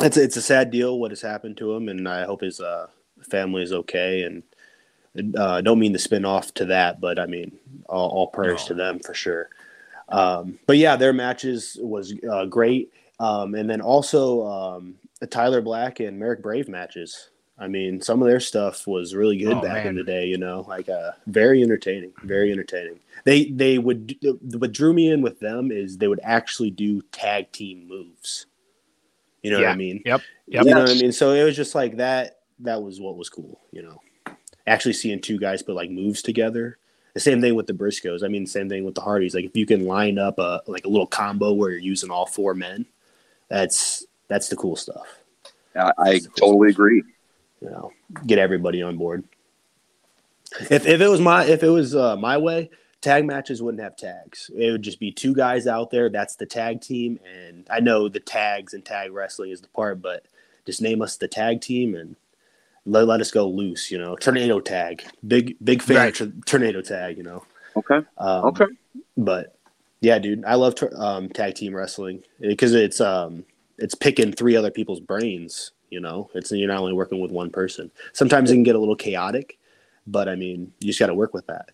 it's it's a sad deal what has happened to him, and I hope his uh, family is okay. And uh, don't mean to spin off to that, but I mean all, all prayers no. to them for sure. Um, but yeah, their matches was uh, great. Um, and then also um, the Tyler Black and Marek Brave matches. I mean, some of their stuff was really good oh, back man. in the day. You know, like uh, very entertaining, very entertaining. They they would what drew me in with them is they would actually do tag team moves. You know yeah. what I mean? Yep. Yep. You know what I mean? So it was just like that. That was what was cool. You know, actually seeing two guys put like moves together the same thing with the Briscoes. I mean, same thing with the Hardys. Like if you can line up a like a little combo where you're using all four men, that's that's the cool stuff. I, I cool totally stuff. agree. You know, get everybody on board. If if it was my if it was uh, my way, tag matches wouldn't have tags. It would just be two guys out there. That's the tag team. And I know the tags and tag wrestling is the part, but just name us the tag team and let, let us go loose, you know. Tornado tag. Big big fan right. of tornado tag, you know. Okay. Um, okay. But yeah, dude, I love um, tag team wrestling because it's um it's picking three other people's brains, you know. It's you're not only working with one person. Sometimes it can get a little chaotic, but I mean, you just got to work with that.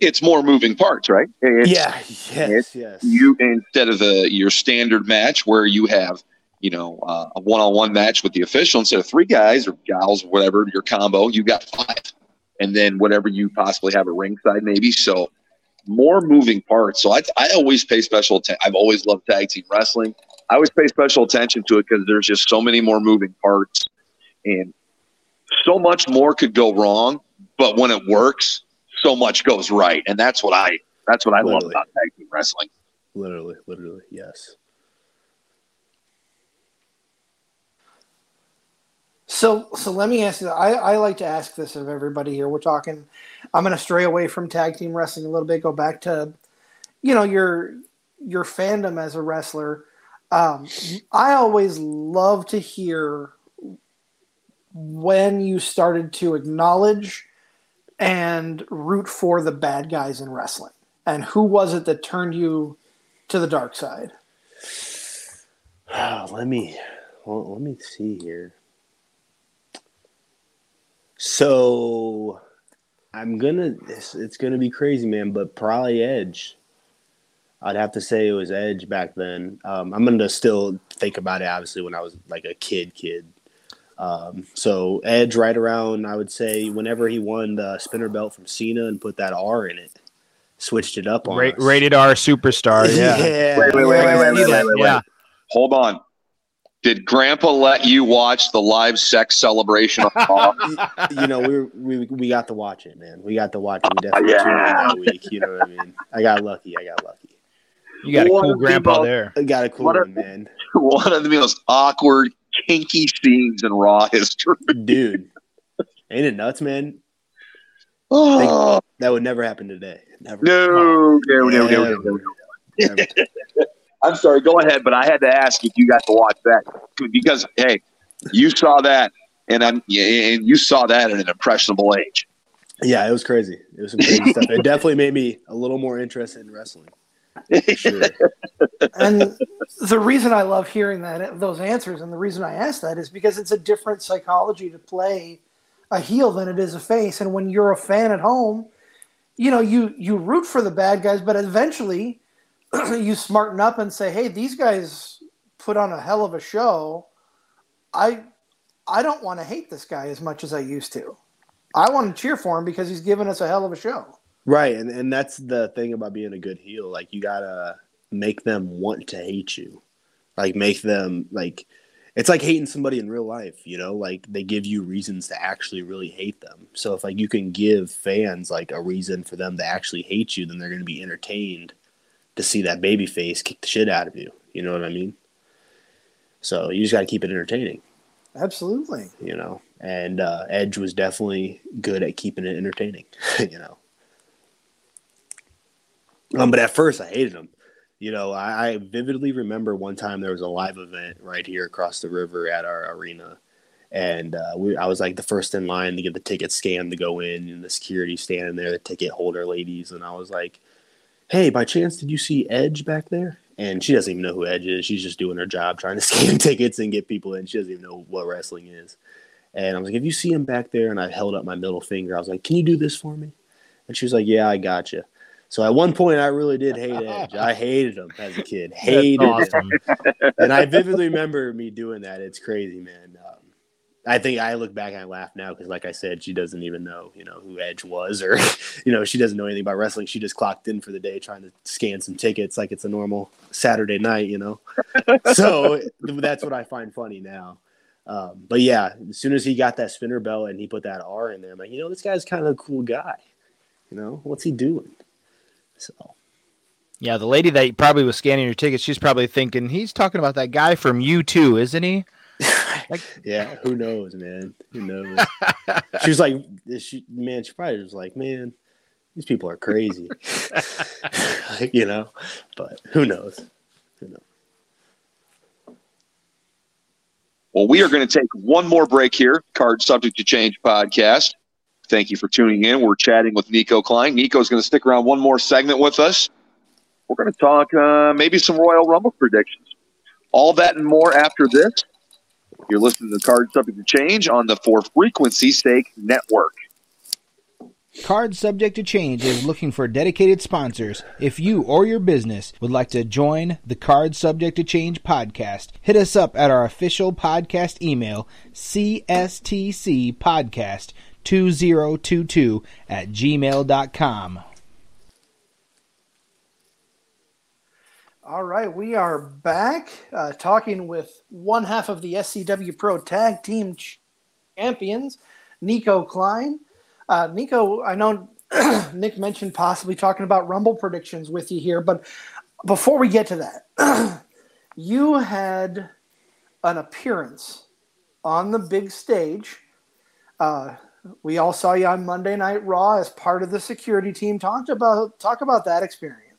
It's more moving parts, right? It's, yeah. Yes. Yes. You instead of the your standard match where you have you know, uh, a one-on-one match with the official instead of three guys or gals, or whatever your combo, you got five, and then whatever you possibly have a ringside maybe. So more moving parts. So I, I always pay special attention. I've always loved tag team wrestling. I always pay special attention to it because there's just so many more moving parts, and so much more could go wrong. But when it works, so much goes right, and that's what I that's what I literally. love about tag team wrestling. Literally, literally, yes. So, so let me ask you. I, I like to ask this of everybody here. We're talking. I'm going to stray away from tag team wrestling a little bit. Go back to, you know, your your fandom as a wrestler. Um, I always love to hear when you started to acknowledge and root for the bad guys in wrestling, and who was it that turned you to the dark side? Oh, let me well, let me see here. So I'm gonna it's, it's, gonna be crazy, man, but probably Edge. I'd have to say it was Edge back then. Um, I'm gonna still think about it, obviously, when I was like a kid, kid. Um, so Edge, right around, I would say, whenever he won the spinner belt from Cena and put that R in it, switched it up on Ra- us. rated R superstar. Yeah. yeah. Wait, wait, wait, wait, wait, wait, wait, wait, Yeah. Hold on. Did Grandpa let you watch the live sex celebration? on Raw? you know, we, were, we we got to watch it, man. We got to watch it. We definitely Yeah. tuned in that week. You know what I mean? I got lucky. I got lucky. You got a cool grandpa people. there. I got a cool What a- one, man. One of the most awkward, kinky scenes in Raw history. Dude, ain't it nuts, man? Oh, That would never happen today. Never. no, no, no, no, no, no. Never. I'm sorry. Go ahead, but I had to ask if you got to watch that because hey, you saw that, and I'm and you saw that at an impressionable age. Yeah, it was crazy. It was some crazy stuff. It definitely made me a little more interested in wrestling. Sure. and the reason I love hearing that those answers, and the reason I ask that is because it's a different psychology to play a heel than it is a face. And when you're a fan at home, you know you you root for the bad guys, but eventually you smarten up and say, "Hey, these guys put on a hell of a show. I I don't want to hate this guy as much as I used to. I want to cheer for him because he's given us a hell of a show." Right, and and that's the thing about being a good heel. Like you gotta make them want to hate you, like make them like. It's like hating somebody in real life, you know. Like they give you reasons to actually really hate them. So if like you can give fans like a reason for them to actually hate you, then they're going to be entertained to see that baby face kick the shit out of you. You know what I mean? So you just got to keep it entertaining, Absolutely. you know. And uh, Edge was definitely good at keeping it entertaining, you know. Um, but at first, I hated him. You know, I, I vividly remember one time there was a live event right here across the river at our arena, and uh, we, I was like the first in line to get the ticket scanned to go in, and the security standing there, the ticket holder ladies, and I was like, "Hey, by chance, did you see Edge back there?" And she doesn't even know who Edge is. She's just doing her job, trying to scan tickets and get people in. She doesn't even know what wrestling is. And I was like, "If you see him back there," and I held up my middle finger. I was like, "Can you do this for me?" And she was like, "Yeah, I got you." So at one point, I really did hate Edge. I hated him as a kid. Hated That's him and I vividly remember me doing that. It's crazy, man. I think I look back and I laugh now because, like I said, she doesn't even know, you know, who Edge was, or you know, she doesn't know anything about wrestling. She just clocked in for the day trying to scan some tickets like it's a normal Saturday night, you know. so that's what I find funny now. Um, but yeah, as soon as he got that spinner belt and he put that R in there, I'm like, you know, this guy's kind of a cool guy. You know, what's he doing? So Yeah, the lady that probably was scanning your tickets, she's probably thinking he's talking about that guy from U2, isn't he? Yeah, who knows, man? Who knows? she was like, she, man, she probably was like, man, these people are crazy, Like, you know. But who knows? Who knows? Well, we are going to take one more break here. Card Subject to Change podcast. Thank you for tuning in. We're chatting with Nico Klein. Nico's going to stick around one more segment with us. We're going to talk uh, maybe some Royal Rumble predictions. All that and more after this. You're listening to Card Subject to Change on the For Frequency Sake Network. Card Subject to Change is looking for dedicated sponsors. If you or your business would like to join the Card Subject to Change podcast, hit us up at our official podcast email, cstcpodcast2022 at gmail.com. All right, we are back uh, talking with one half of the SCW Pro Tag Team Ch- Champions, Nico Klein. Uh, Nico, I know Nick mentioned possibly talking about Rumble predictions with you here, but before we get to that, you had an appearance on the big stage. Uh, we all saw you on Monday Night Raw as part of the security team. Talk about talk about that experience.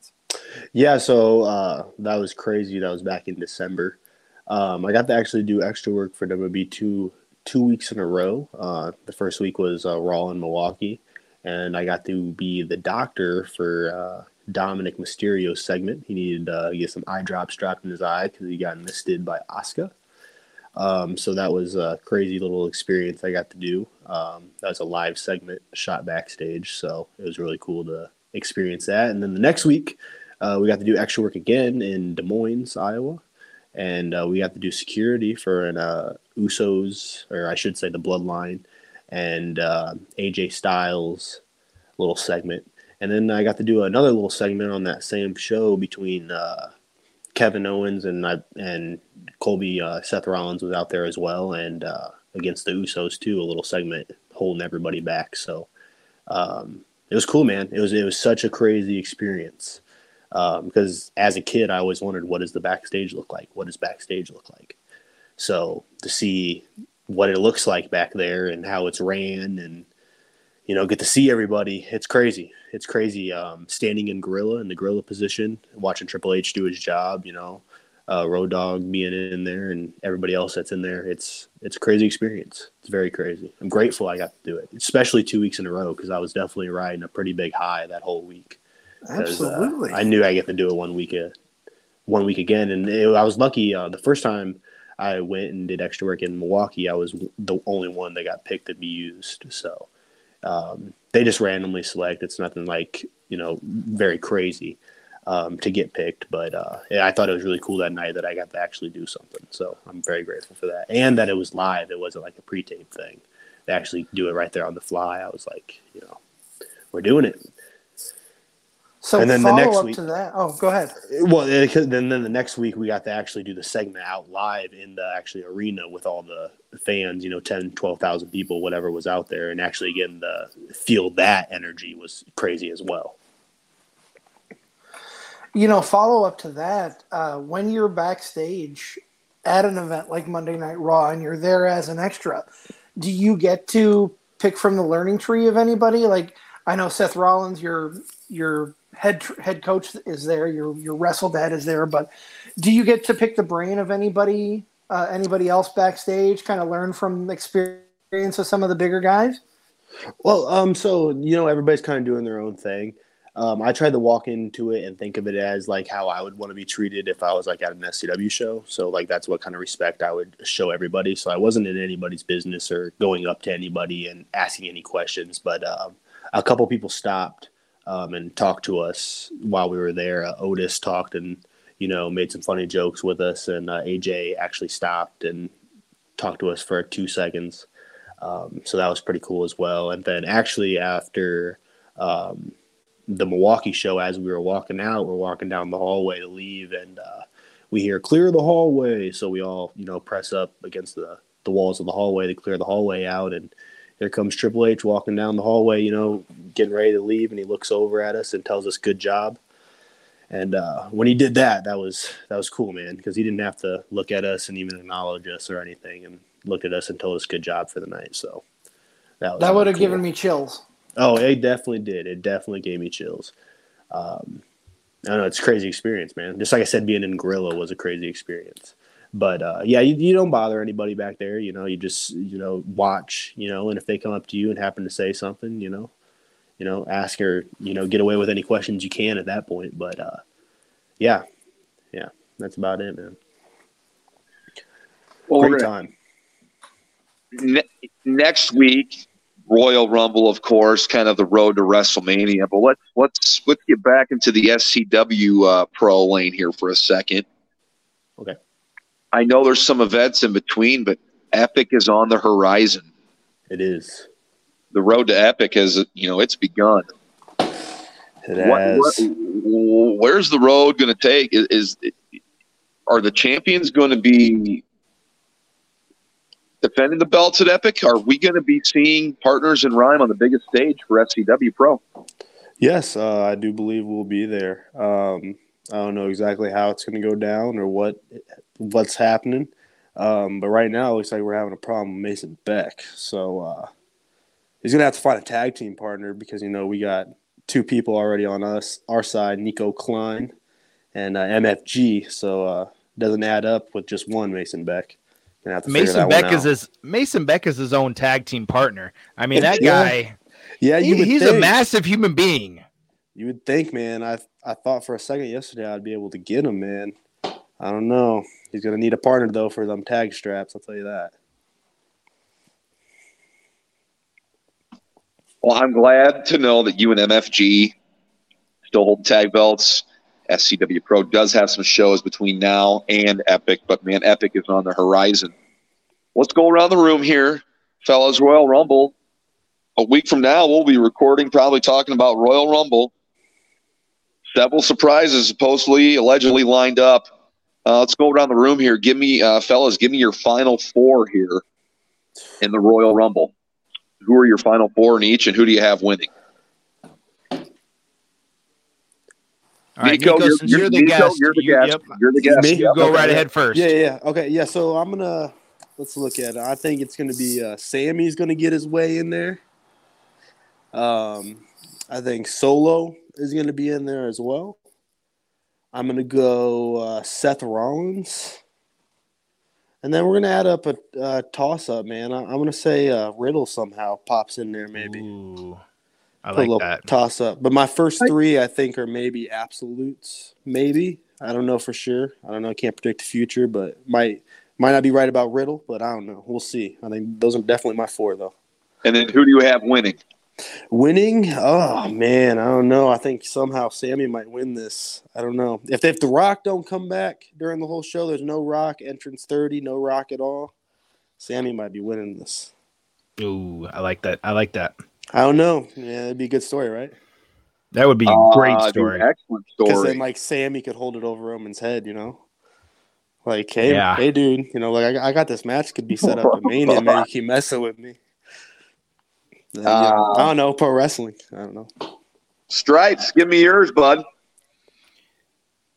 Yeah, so uh, that was crazy. That was back in December. Um, I got to actually do extra work for WB two two weeks in a row. Uh, the first week was uh, Raw in Milwaukee, and I got to be the doctor for uh, Dominic Mysterio's segment. He needed uh, to get some eye drops dropped in his eye because he got misted by Asuka. Um, so that was a crazy little experience I got to do. Um, that was a live segment shot backstage, so it was really cool to experience that. And then the next week, uh, we got to do extra work again in Des Moines, Iowa, and uh, we got to do security for an uh, Usos, or I should say, the Bloodline, and uh, AJ Styles little segment. And then I got to do another little segment on that same show between uh, Kevin Owens and I, and Colby uh, Seth Rollins was out there as well, and against the Usos too, a little segment holding everybody back. So um, it was cool, man. It was it was such a crazy experience because um, as a kid, I always wondered what does the backstage look like? What does backstage look like? So to see what it looks like back there and how it's ran and you know get to see everybody, it's crazy. It's crazy um, standing in gorilla in the gorilla position, watching Triple H do his job. You know, uh, Road Dog being in there and everybody else that's in there. It's it's a crazy experience. It's very crazy. I'm grateful I got to do it, especially two weeks in a row because I was definitely riding a pretty big high that whole week. Uh, Absolutely. Uh, I knew I get to do it one week, uh, one week again, and it, I was lucky. Uh, the first time I went and did extra work in Milwaukee, I was the only one that got picked to be used. So um, they just randomly select. It's nothing like you know very crazy um, to get picked. But uh, I thought it was really cool that night that I got to actually do something. So I'm very grateful for that, and that it was live. It wasn't like a pre-tape thing. They actually do it right there on the fly. I was like, you know, we're doing it. So and then follow the next up week, to that. Oh, go ahead. Well, then then the next week we got to actually do the segment out live in the actually arena with all the fans, you know, 10, 12,000 people, whatever was out there, and actually getting the feel that energy was crazy as well. You know, follow up to that, uh, when you're backstage at an event like Monday Night Raw and you're there as an extra, do you get to pick from the learning tree of anybody? Like I know Seth Rollins, your your head head coach is there, your your wrestle dad is there, but do you get to pick the brain of anybody uh, anybody else backstage? Kind of learn from experience of some of the bigger guys. Well, um, so you know everybody's kind of doing their own thing. Um, I tried to walk into it and think of it as like how I would want to be treated if I was like at an SCW show. So like that's what kind of respect I would show everybody. So I wasn't in anybody's business or going up to anybody and asking any questions. But um, a couple people stopped um, and talked to us while we were there. Uh, Otis talked and you know made some funny jokes with us, and uh, AJ actually stopped and talked to us for two seconds. Um, so that was pretty cool as well. And then actually after um, the Milwaukee show as we were walking out. We're walking down the hallway to leave, and uh, we hear "clear the hallway." So we all, you know, press up against the the walls of the hallway to clear the hallway out, and here comes Triple H walking down the hallway, you know, getting ready to leave, and he looks over at us and tells us "good job." And uh, when he did that, that was that was cool, man, because he didn't have to look at us and even acknowledge us or anything, and looked at us and told us "good job" for the night. So that that would have cool. given me chills. Oh, it definitely did. It definitely gave me chills. Um, I don't know. It's crazy experience, man. Just like I said, being in Gorilla was a crazy experience. But uh, yeah, you, you don't bother anybody back there. You know, you just you know watch. You know, and if they come up to you and happen to say something, you know, you know, ask or you know get away with any questions you can at that point. But uh, yeah, yeah, that's about it, man. Well, Great time. Ne- next week, Royal Rumble, of course, kind of the road to WrestleMania. But let's let's let's get back into the SCW uh, pro lane here for a second. Okay. I know there's some events in between, but Epic is on the horizon. It is. The road to Epic has, you know, it's begun. It has. What, what, where's the road going to take? Is, is are the champions going to be defending the belts at Epic? Are we going to be seeing partners in Rhyme on the biggest stage for SCW Pro? Yes, uh, I do believe we'll be there. Um, I don't know exactly how it's going to go down or what what's happening, um, but right now it looks like we're having a problem with Mason Beck. So uh, he's going to have to find a tag team partner because you know we got two people already on us our side, Nico Klein and uh, MFG. So uh, doesn't add up with just one Mason Beck. Mason Beck is his Mason Beck is his own tag team partner. I mean, that guy. Yeah, he, he's think. a massive human being. You would think, man. I I thought for a second yesterday I'd be able to get him, man. I don't know. He's gonna need a partner though for them tag straps. I'll tell you that. Well, I'm glad to know that you and MFG still hold tag belts. SCW Pro does have some shows between now and Epic, but man, Epic is on the horizon. Let's go around the room here, fellas. Royal Rumble. a week from now, we'll be recording, probably talking about Royal Rumble. Several surprises supposedly, allegedly lined up. Uh, let's go around the room here. Give me, uh, fellas, give me your final four here in the Royal Rumble. Who are your final four in each, and who do you have winning? All right, Nico, Nico, you're, you're the Nico, guest, you're the you, guest. Yep. You're the guest. Me? Yep. Go okay. right ahead first. Yeah, yeah. Okay, yeah. So I'm gonna let's look at it. I think it's gonna be uh, Sami's gonna get his way in there. Um, I think Solo is gonna be in there as well. I'm gonna go uh, Seth Rollins, and then we're gonna add up a, a toss up, man. I, am gonna say uh, Riddle somehow pops in there, maybe. Ooh. I like that toss up. But my first three, I think, are maybe absolutes. Maybe I don't know for sure. I don't know. I can't predict the future, but might might not be right about Riddle. But I don't know. We'll see. I think those are definitely my four, though. And then who do you have winning? Winning? Oh man, I don't know. I think somehow Sami might win this. I don't know. If if the Rock don't come back during the whole show, there's no Rock entrance thirty, no Rock at all. Sami might be winning this. Ooh, I like that. I like that. I don't know. Yeah, it'd be a good story, right? That would be a uh, great story. Excellent story. Because then, like, Sami could hold it over Roman's head, you know? Like, hey, yeah. hey, dude, you know, like, I, I, got this match could be set up in Mania, man. You keep messing with me. Uh, yeah, I don't know. Pro wrestling. I don't know. Stripes, give me yours, bud.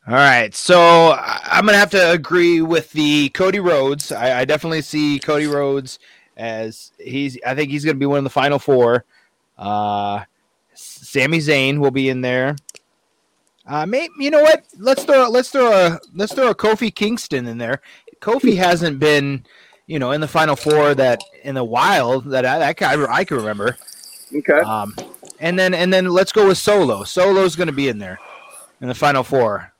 All right, so I'm gonna have to agree with the Cody Rhodes. I, I definitely see Cody Rhodes as he's. I think he's gonna be one of the final four. Uh, Sami Zayn will be in there. Uh, maybe you know what? Let's throw let's throw a let's throw a Kofi Kingston in there. Kofi hasn't been, you know, in the final four that in the wild that I that I, I can remember. Okay. Um, and then and then let's go with Solo. Solo's going to be in there in the final four.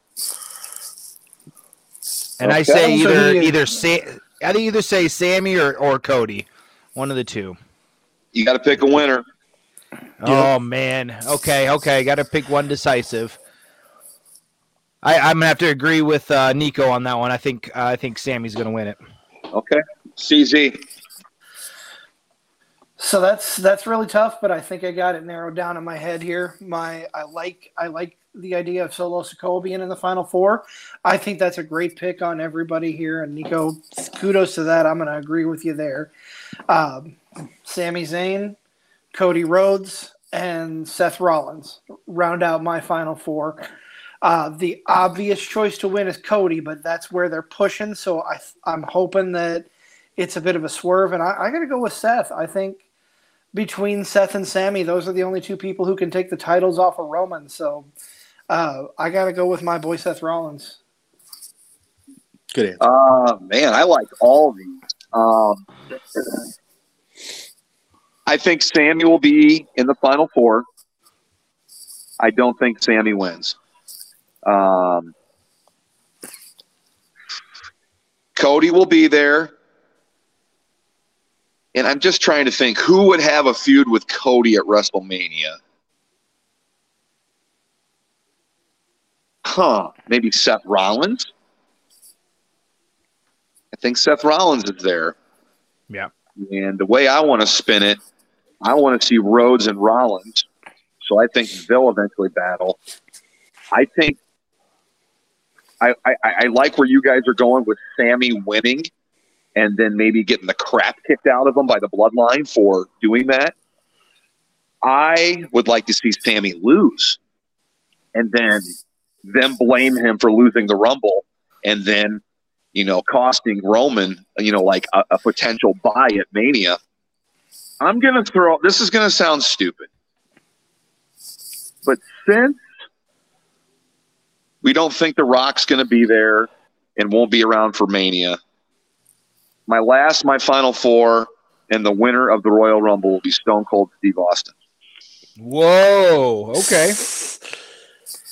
And okay. I say either either say I either say Sami or, or Cody, one of the two. You got to pick a winner. Oh yep. man. Okay. Okay. Got to pick one decisive. I, I'm gonna have to agree with uh, Nico on that one. I think uh, I think Sami's gonna win it. Okay. CZ. So that's that's really tough, but I think I got it narrowed down in my head here. My I like I like the idea of Solo Sikoa being in the final four. I think that's a great pick on everybody here, and Nico, kudos to that. I'm going to agree with you there. Um, Sami Zayn, Cody Rhodes, and Seth Rollins round out my final four. Uh, the obvious choice to win is Cody, but that's where they're pushing. So I, I'm hoping that it's a bit of a swerve, and I, I got to go with Seth. I think between Seth and Sami, those are the only two people who can take the titles off of Roman. So uh, I got to go with my boy Seth Rollins. Good answer. Uh, man, I like all these. Um, I think Sami will be in the final four. I don't think Sami wins. Um, Cody will be there. And I'm just trying to think who would have a feud with Cody at WrestleMania. Huh. Maybe Seth Rollins? I think Seth Rollins is there. Yeah. And the way I want to spin it, I want to see Rhodes and Rollins. So I think they'll eventually battle. I think I, I, like where you guys are going with Sami winning and then maybe getting the crap kicked out of him by the bloodline for doing that. I would like to see Sami lose and then them blame him for losing the Rumble and then, you know, costing Roman, you know, like a, a potential buy at Mania I'm going to throw this is going to sound stupid. But since we don't think The Rock's going to be there and won't be around for Mania, my last, my final four, and the winner of the Royal Rumble will be Stone Cold Steve Austin. Whoa. Okay.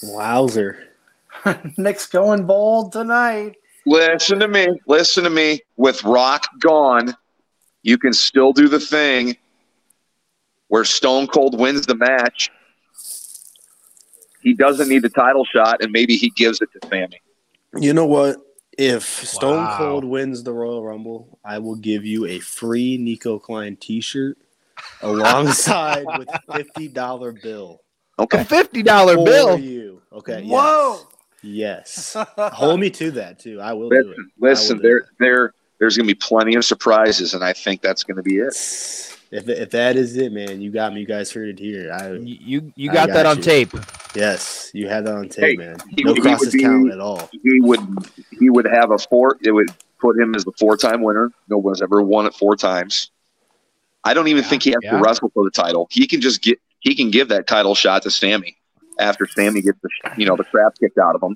Wowzer. Nick's going bold tonight. Listen to me. Listen to me. With Rock gone, you can still do the thing where Stone Cold wins the match. He doesn't need the title shot, and maybe he gives it to Sami. You know what? If Stone wow. Cold wins the Royal Rumble, I will give you a free Nico Klein T-shirt alongside with fifty dollar bill. Okay. A fifty dollar bill. you. Okay. Whoa. Yes. yes. Hold me to that too. I will do it. Listen, listen do there, it. there, there's going to be plenty of surprises, and I think that's going to be it. If, if that is it, man, you got me. You guys heard it here. I You you, you got, got that on you. tape. yes, you had that on tape, Hey, man. No he crosses would be- count at all. He would, he would have a four. It would put him as the four-time winner. No one's ever won it four times. I don't even Yeah, think he has yeah. to wrestle for the title. He can just get. He can give that title shot to Sami after Sami gets the, you know, the crap kicked out of him.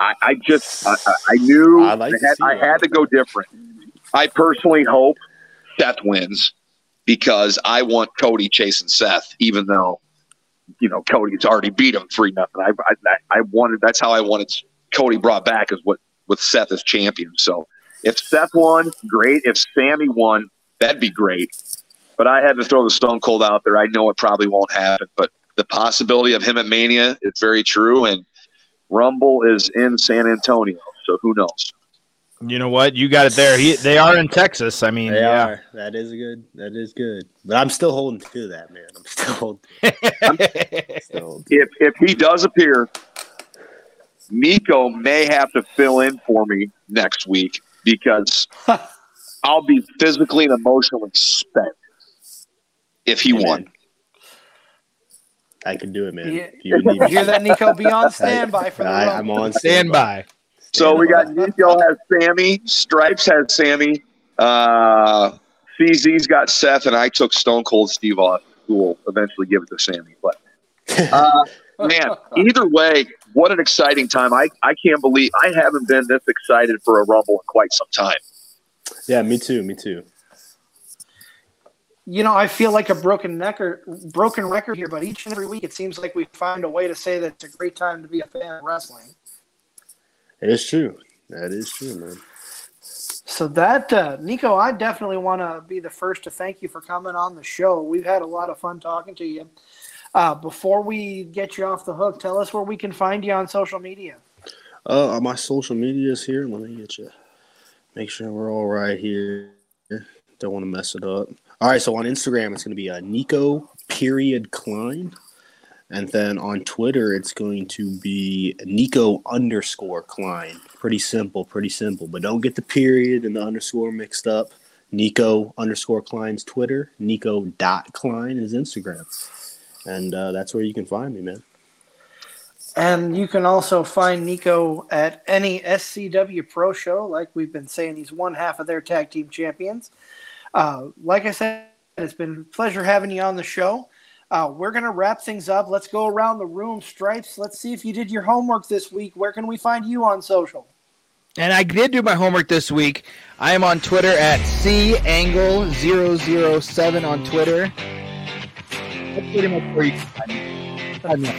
I, I just, I, I- I knew I'd like I had, I had to go different. I personally hope Seth wins because I want Cody chasing Seth, even though you know Cody's already beat him three nothing. I, I I wanted that's how I wanted Cody brought back is what with Seth as champion. So if Seth won, great. If Sami won, that'd be great. But I had to throw the Stone Cold out there. I know it probably won't happen, but the possibility of him at Mania is very true. And Rumble is in San Antonio, so who knows? You know what? You got it there. He, they are in Texas. I mean, They yeah. are. That is good. That is good. But I'm still holding to that, man. I'm still holding. Still holding if if he does appear, Nico may have to fill in for me next week because I'll be physically and emotionally spent if he Hey, won. man. I can do it, man. Yeah. You need You hear that, Nico? Be on standby for the I, I'm on Stand by. So we got Standby. Nico has Sami, Stripes has Sami, uh, CZ's got Seth, and I took Stone Cold Steve Austin, who will eventually give it to Sami. But uh, man, either way, what an exciting time! I I can't believe I haven't been this excited for a Rumble in quite some time. Yeah, me too. Me too. You know, I feel like a broken necker, broken record here, but each and every week it seems like we find a way to say that it's a great time to be a fan of wrestling. It is true. That is true, man. So that uh, Nico, I definitely want to be the first to thank you for coming on the show. We've had a lot of fun talking to you. Uh, before we get you off the hook, tell us where we can find you on social media. Uh, my social medias here. Let me get you. Make sure we're all right here. Don't want to mess it up. All right, so on Instagram it's going to be a Nico period Klein, and then on Twitter it's going to be Nico underscore Klein. Pretty simple, pretty simple. But don't get the period and the underscore mixed up. Nico underscore Klein's Twitter. Nico dot Klein is Instagram, and uh, that's where you can find me, man. And you can also find Nico at any SCW Pro show. Like we've been saying, he's one half of their tag team champions. Uh, like I said, it's been a pleasure having you on the show. Uh, we're going to wrap things up. Let's go around the room. Stripes, let's see if you did your homework this week. Where can we find you on social? And I did do my homework this week. I am on Twitter at cangle007 on Twitter. That's pretty much where you can find me. Find me.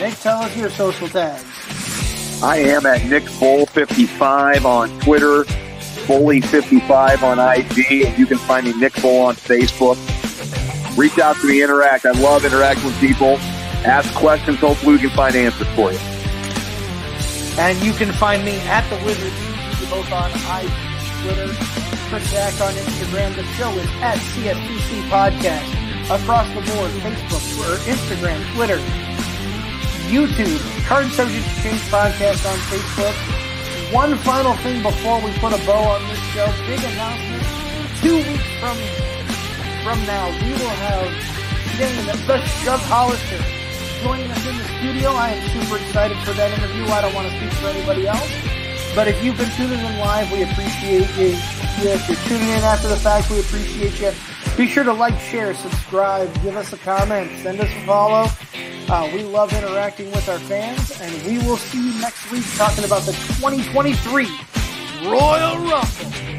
Nick, tell us your social tags. I am at Nick Bull55 on Twitter, Bully55 on IG, and you can find me Nick Bull on Facebook. Reach out to me, interact. I love interacting with people. Ask questions. Hopefully, we can find answers for you. And you can find me at the Wizard, both on IG, Twitter, Chris Jack on Instagram. The show is at CSTC Podcast. Across the board, Facebook, Twitter, Instagram, Twitter, YouTube, Card Subject to Change Podcast on Facebook. One final thing before we put a bow on this show. Big announcement. Two weeks from from now, we will have Dane, the Shove Hollister, joining us in the studio. I am super excited for that interview. I don't want to speak for anybody else. But if you've been tuning in live, we appreciate you. If you're tuning in after the fact, we appreciate you. Be sure to like, share, subscribe, give us a comment, send us a follow. Uh, we love interacting with our fans, and we will see you next week talking about the 2023 Royal Rumble.